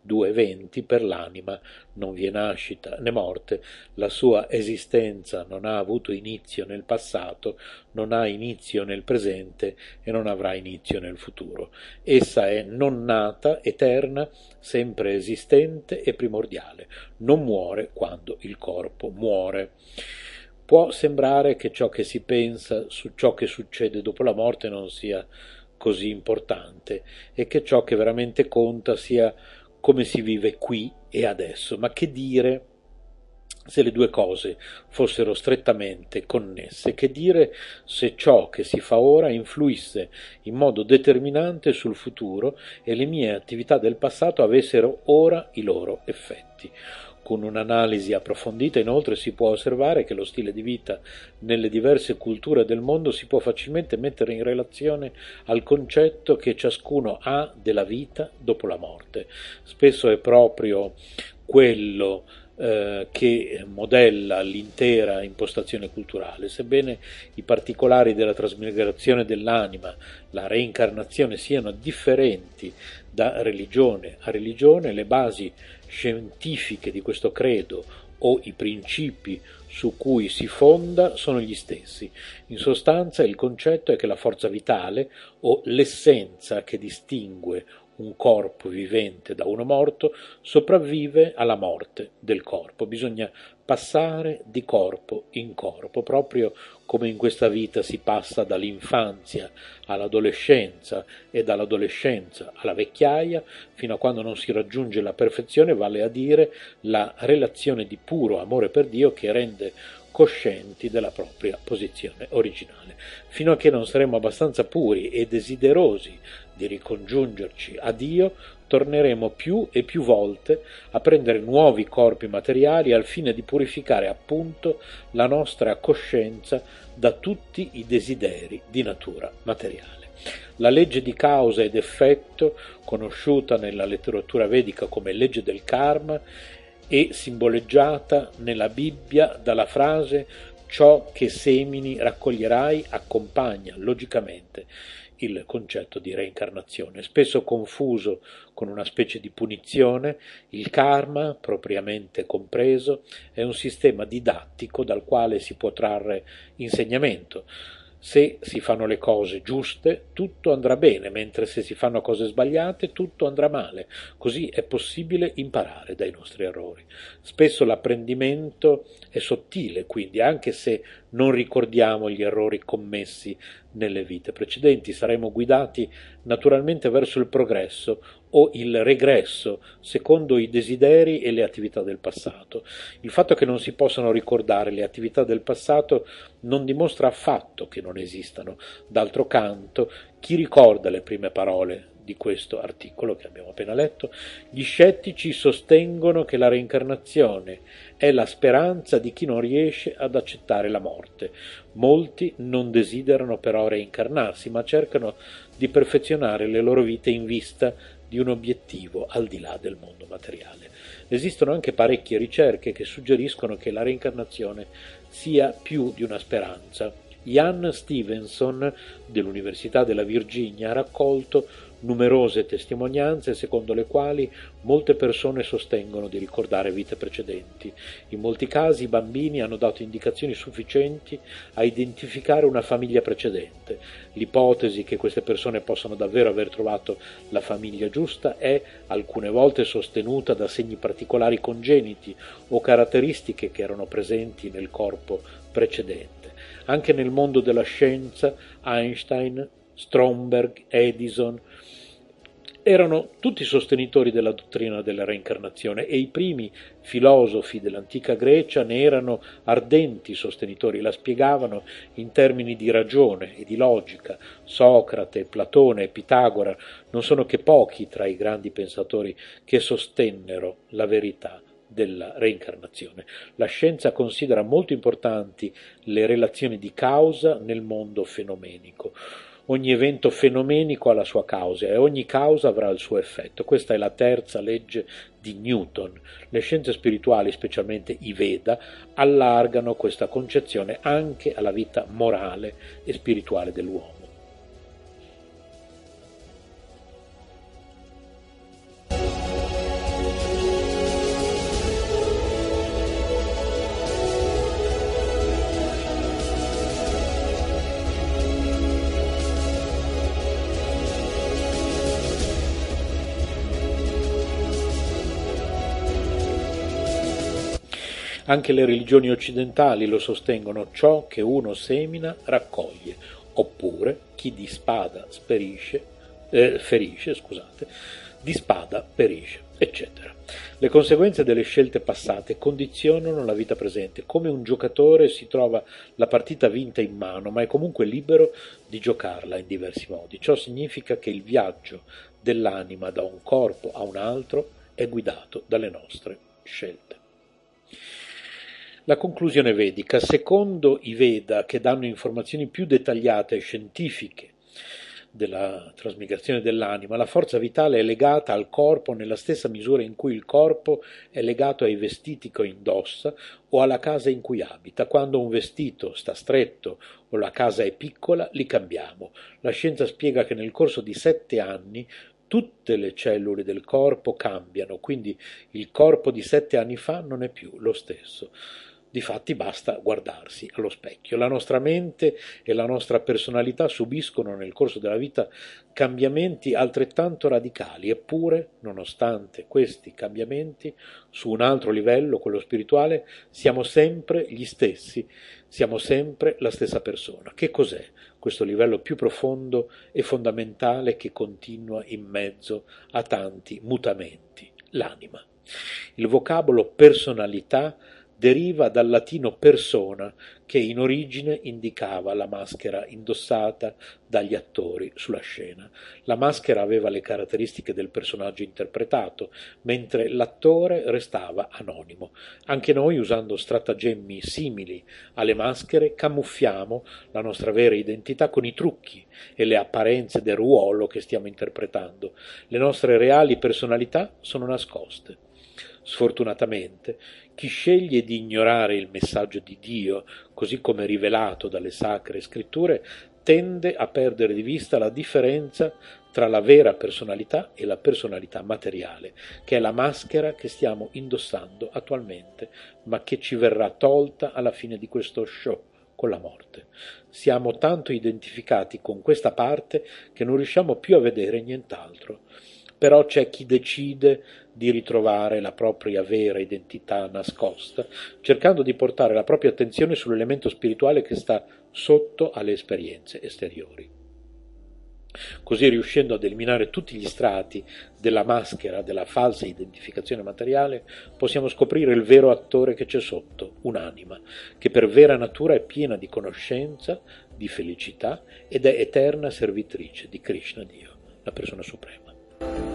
2.20 per l'anima non vi è nascita né morte, la sua esistenza non ha avuto inizio nel passato, non ha inizio nel presente e non avrà inizio nel futuro. Essa è non nata, eterna, sempre esistente e primordiale, non muore quando il corpo muore. Può sembrare che ciò che si pensa su ciò che succede dopo la morte non sia così importante e che ciò che veramente conta sia come si vive qui e adesso, ma che dire se le due cose fossero strettamente connesse, che dire se ciò che si fa ora influisse in modo determinante sul futuro e le mie attività del passato avessero ora i loro effetti. Con un'analisi approfondita inoltre si può osservare che lo stile di vita nelle diverse culture del mondo si può facilmente mettere in relazione al concetto che ciascuno ha della vita dopo la morte. Spesso è proprio quello eh, che modella l'intera impostazione culturale, sebbene i particolari della trasmigrazione dell'anima, la reincarnazione siano differenti da religione a religione, le basi scientifiche di questo credo o i principi su cui si fonda sono gli stessi. In sostanza il concetto è che la forza vitale o l'essenza che distingue un corpo vivente da uno morto sopravvive alla morte del corpo. Bisogna passare di corpo in corpo, proprio come in questa vita si passa dall'infanzia all'adolescenza e dall'adolescenza alla vecchiaia, fino a quando non si raggiunge la perfezione, vale a dire la relazione di puro amore per Dio che rende coscienti della propria posizione originale. Fino a che non saremo abbastanza puri e desiderosi di ricongiungerci a Dio, torneremo più e più volte a prendere nuovi corpi materiali al fine di purificare appunto la nostra coscienza da tutti i desideri di natura materiale. La legge di causa ed effetto, conosciuta nella letteratura vedica come legge del karma, e simboleggiata nella Bibbia dalla frase ciò che semini raccoglierai accompagna logicamente il concetto di reincarnazione, spesso confuso con una specie di punizione, il karma, propriamente compreso, è un sistema didattico dal quale si può trarre insegnamento. Se si fanno le cose giuste, tutto andrà bene, mentre se si fanno cose sbagliate, tutto andrà male. Così è possibile imparare dai nostri errori. Spesso l'apprendimento è sottile, quindi anche se non ricordiamo gli errori commessi nelle vite precedenti, saremo guidati naturalmente verso il progresso o il regresso secondo i desideri e le attività del passato. Il fatto che non si possano ricordare le attività del passato non dimostra affatto che non esistano. D'altro canto, chi ricorda le prime parole di questo articolo che abbiamo appena letto, gli scettici sostengono che la reincarnazione è la speranza di chi non riesce ad accettare la morte. Molti non desiderano però reincarnarsi, ma cercano di perfezionare le loro vite in vista di un obiettivo al di là del mondo materiale. Esistono anche parecchie ricerche che suggeriscono che la reincarnazione sia più di una speranza. Ian Stevenson dell'Università della Virginia ha raccolto numerose testimonianze secondo le quali molte persone sostengono di ricordare vite precedenti. In molti casi i bambini hanno dato indicazioni sufficienti a identificare una famiglia precedente. L'ipotesi che queste persone possano davvero aver trovato la famiglia giusta è alcune volte sostenuta da segni particolari congeniti o caratteristiche che erano presenti nel corpo precedente. Anche nel mondo della scienza Einstein, Stromberg, Edison, erano tutti sostenitori della dottrina della reincarnazione e i primi filosofi dell'antica Grecia ne erano ardenti sostenitori, la spiegavano in termini di ragione e di logica. Socrate, Platone e Pitagora non sono che pochi tra i grandi pensatori che sostennero la verità della reincarnazione. La scienza considera molto importanti le relazioni di causa nel mondo fenomenico. Ogni evento fenomenico ha la sua causa e ogni causa avrà il suo effetto. Questa è la terza legge di Newton. Le scienze spirituali, specialmente i Veda, allargano questa concezione anche alla vita morale e spirituale dell'uomo. Anche le religioni occidentali lo sostengono, ciò che uno semina raccoglie, oppure chi di spada sperisce, eh, ferisce, scusate, di spada perisce, eccetera. Le conseguenze delle scelte passate condizionano la vita presente. Come un giocatore si trova la partita vinta in mano, ma è comunque libero di giocarla in diversi modi. Ciò significa che il viaggio dell'anima da un corpo a un altro è guidato dalle nostre scelte. La conclusione vedica, secondo i Veda, che danno informazioni più dettagliate e scientifiche della trasmigrazione dell'anima, la forza vitale è legata al corpo nella stessa misura in cui il corpo è legato ai vestiti che indossa o alla casa in cui abita. Quando un vestito sta stretto o la casa è piccola, li cambiamo. La scienza spiega che nel corso di sette anni tutte le cellule del corpo cambiano, quindi il corpo di sette anni fa non è più lo stesso. Difatti basta guardarsi allo specchio. La nostra mente e la nostra personalità subiscono nel corso della vita cambiamenti altrettanto radicali, eppure, nonostante questi cambiamenti, su un altro livello, quello spirituale, siamo sempre gli stessi, siamo sempre la stessa persona. Che cos'è questo livello più profondo e fondamentale che continua in mezzo a tanti mutamenti? L'anima. Il vocabolo personalità deriva dal latino persona, che in origine indicava la maschera indossata dagli attori sulla scena. La maschera aveva le caratteristiche del personaggio interpretato, mentre l'attore restava anonimo. Anche noi, usando stratagemmi simili alle maschere, camuffiamo la nostra vera identità con i trucchi e le apparenze del ruolo che stiamo interpretando. Le nostre reali personalità sono nascoste. Sfortunatamente, chi sceglie di ignorare il messaggio di Dio, così come rivelato dalle sacre scritture, tende a perdere di vista la differenza tra la vera personalità e la personalità materiale, che è la maschera che stiamo indossando attualmente, ma che ci verrà tolta alla fine di questo show con la morte. Siamo tanto identificati con questa parte che non riusciamo più a vedere nient'altro. Però c'è chi decide di ritrovare la propria vera identità nascosta, cercando di portare la propria attenzione sull'elemento spirituale che sta sotto alle esperienze esteriori. Così riuscendo ad eliminare tutti gli strati della maschera, della falsa identificazione materiale, possiamo scoprire il vero attore che c'è sotto, un'anima, che per vera natura è piena di conoscenza, di felicità ed è eterna servitrice di Krishna Dio, la persona suprema.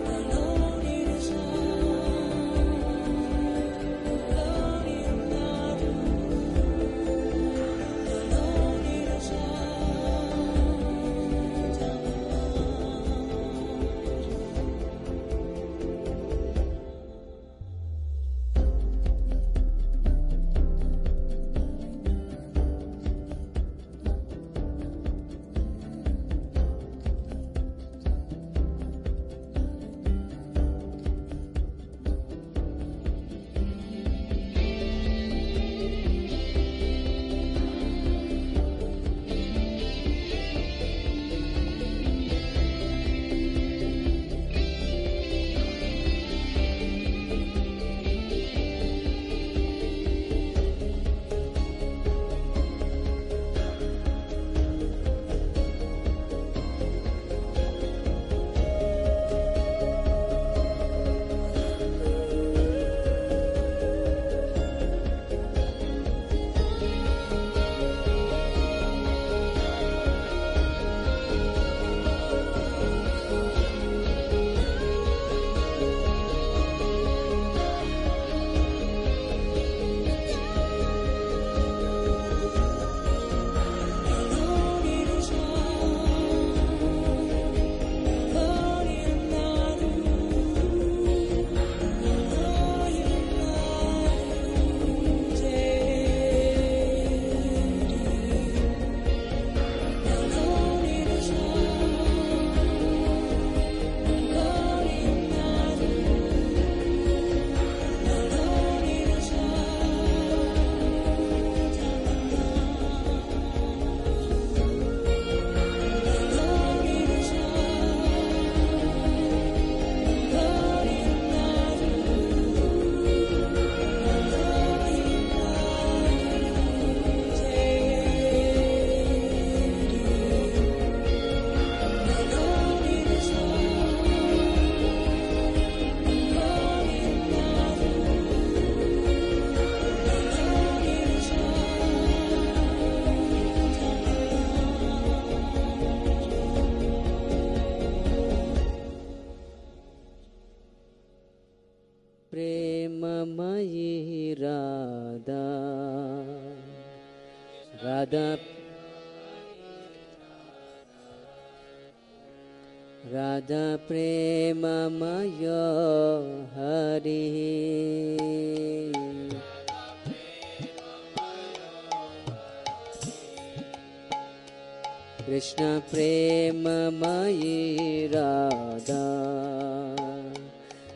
Krishna प्रेममयी राधा।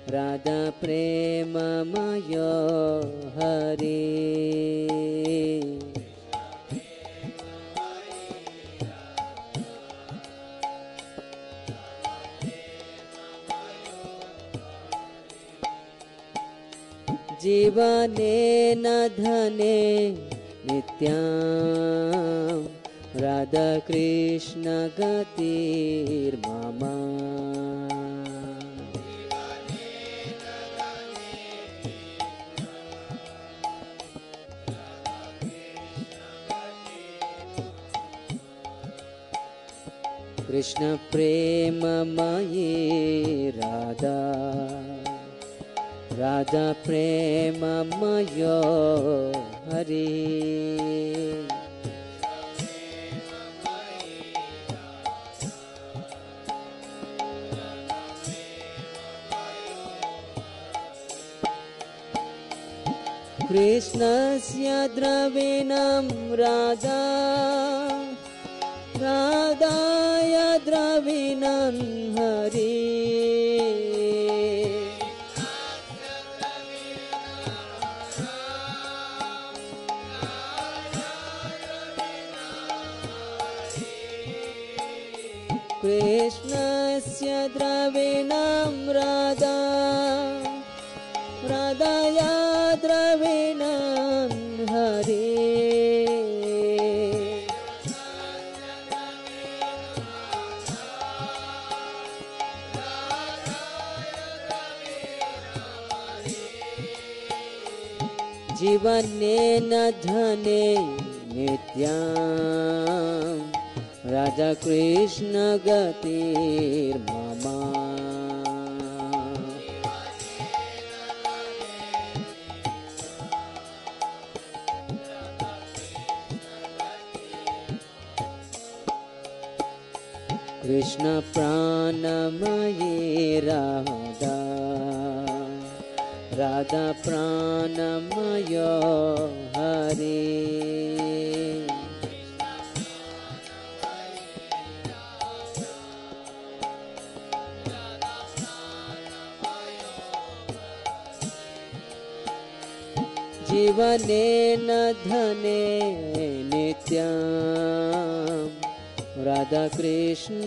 राधा प्रेममय हरि। जीवनेन धने नित्यां राधाकृष्णगतिर्मम। कृष्ण कृष्णप्रेम मयी राधा। राधा प्रेम मय हरि। कृष्णस्य द्रविणं राधा राधाय द्रविणं हरि वनेन धने नित्यां। राधाकृष्णगतिर्ममा कृष्णप्राणमये राम। राधा राधा प्राणमय हरे। जीवनेन धने नित्यं। राधाकृष्ण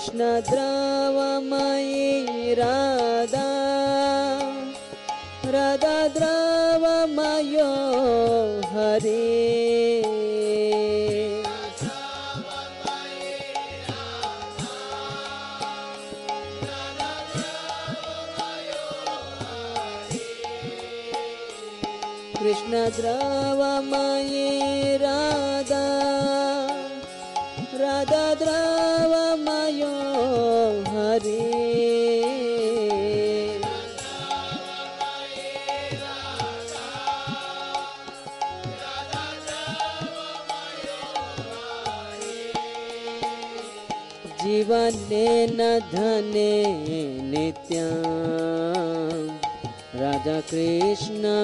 कृष्णद्रावमयी राधा राधा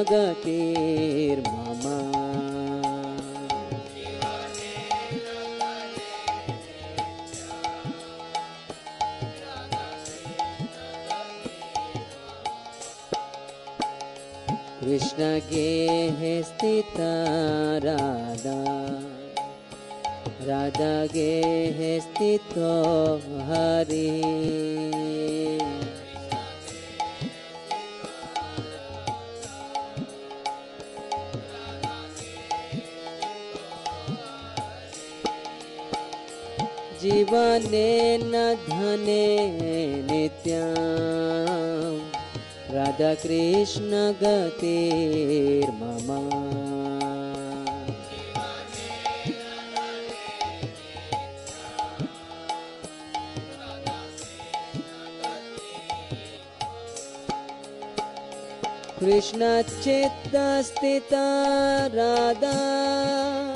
गतिर्मम कृष्णगेः स्थित राधा राधा राधागेः स्थित तो हरी। धने धने नित्यां राधाकृष्णगतिर्मम कृष्णचित्तस्थिता राधा।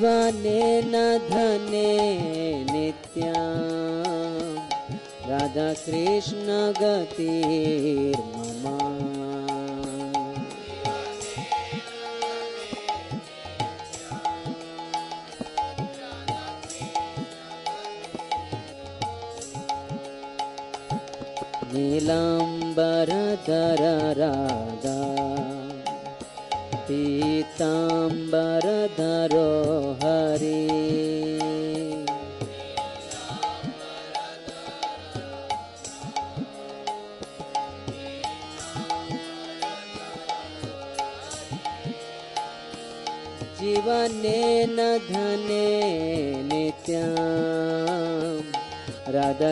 दीवाने न धने नित्या। राधा कृष्ण गतिर्ममा नीलाम्बरधरा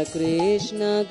कृष्ण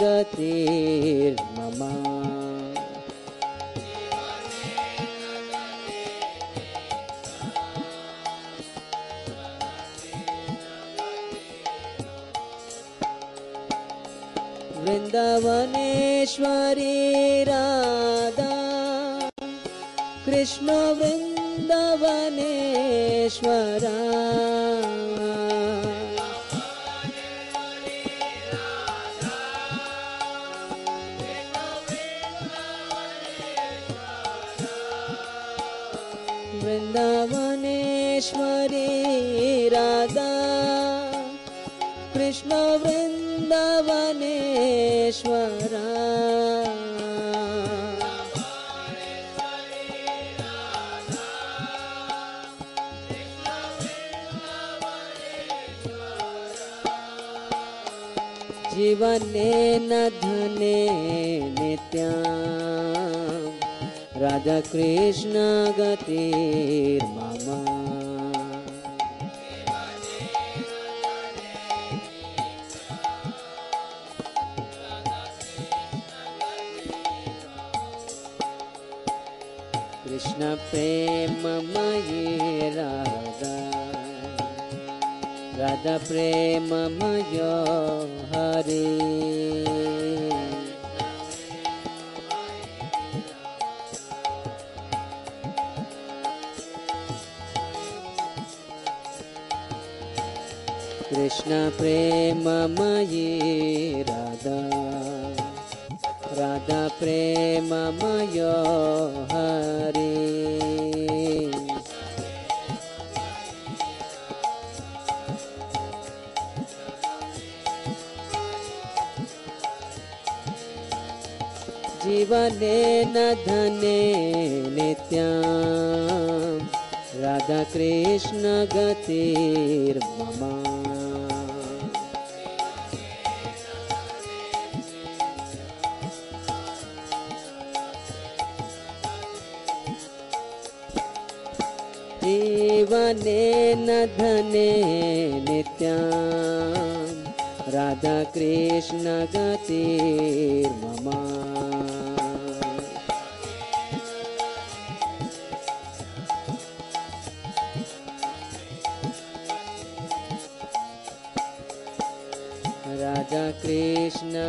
जीवनेन धने नित्यां गतिर्मम जीवनेन धने नित्यां राधाकृष्ण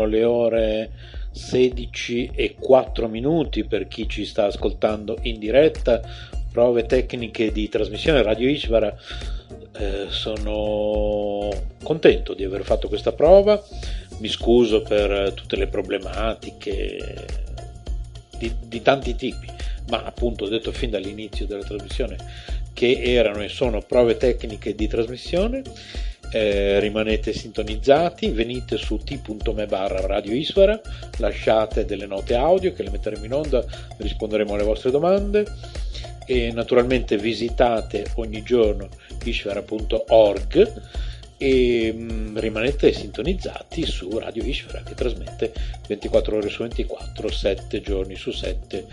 sono le ore 16 e 4 minuti per chi ci sta ascoltando in diretta, prove tecniche di trasmissione Radio Ishvara. Eh, sono contento di aver fatto questa prova, mi scuso per tutte le problematiche di, di tanti tipi, ma appunto ho detto fin dall'inizio della trasmissione che erano e sono prove tecniche di trasmissione. Eh, rimanete sintonizzati, venite su t.me barra Radio Isvara, lasciate delle note audio che le metteremo in onda, risponderemo alle vostre domande e naturalmente visitate ogni giorno ishvara.org e mh, rimanete sintonizzati su Radio Ishvara che trasmette 24 ore su 24, 7 giorni su 7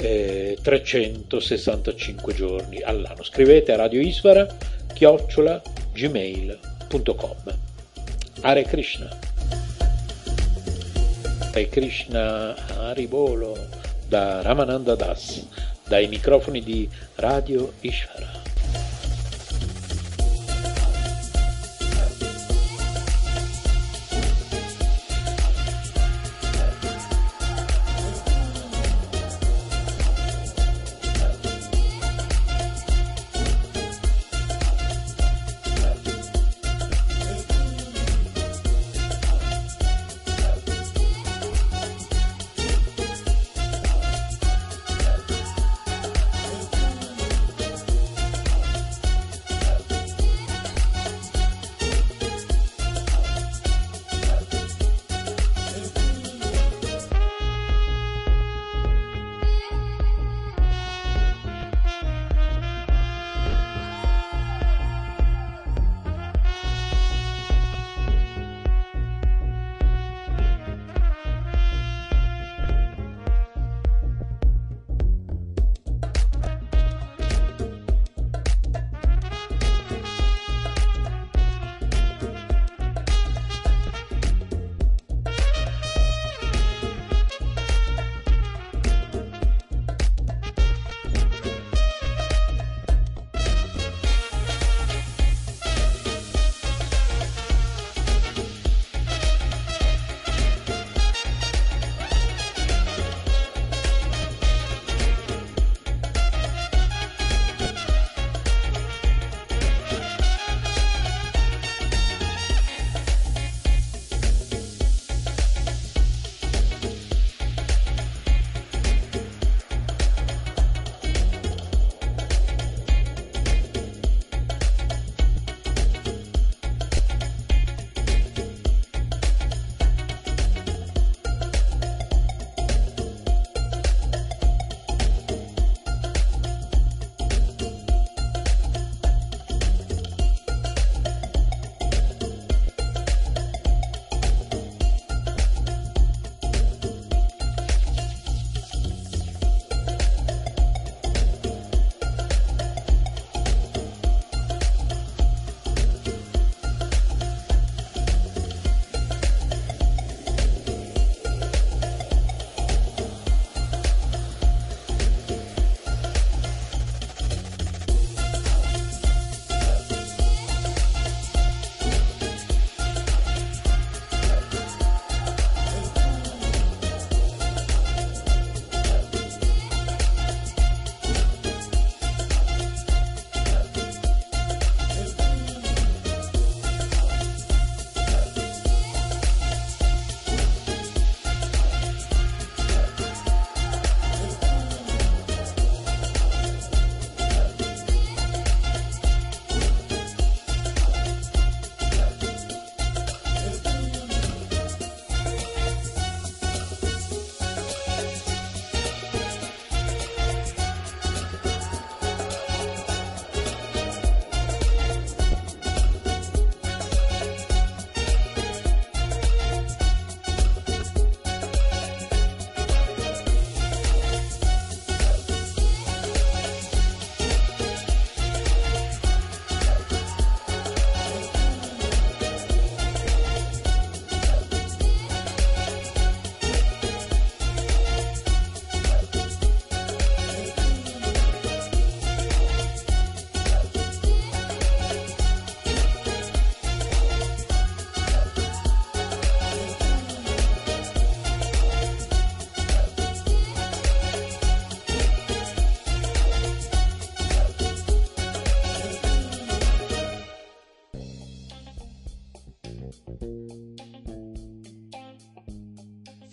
eh, 365 giorni all'anno. Scrivete a Radio Isvara chiocciola gmail.com. Hare Krishna. Hare Krishna Haribolo da Ramananda Das dai microfoni di Radio Ishvara.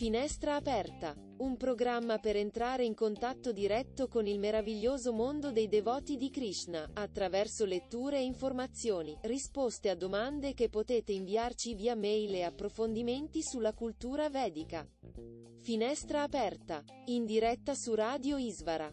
Finestra aperta, un programma per entrare in contatto diretto con il meraviglioso mondo dei devoti di Krishna, attraverso letture e informazioni, risposte a domande che potete inviarci via mail e approfondimenti sulla cultura vedica. Finestra aperta, in diretta su Radio Isvara.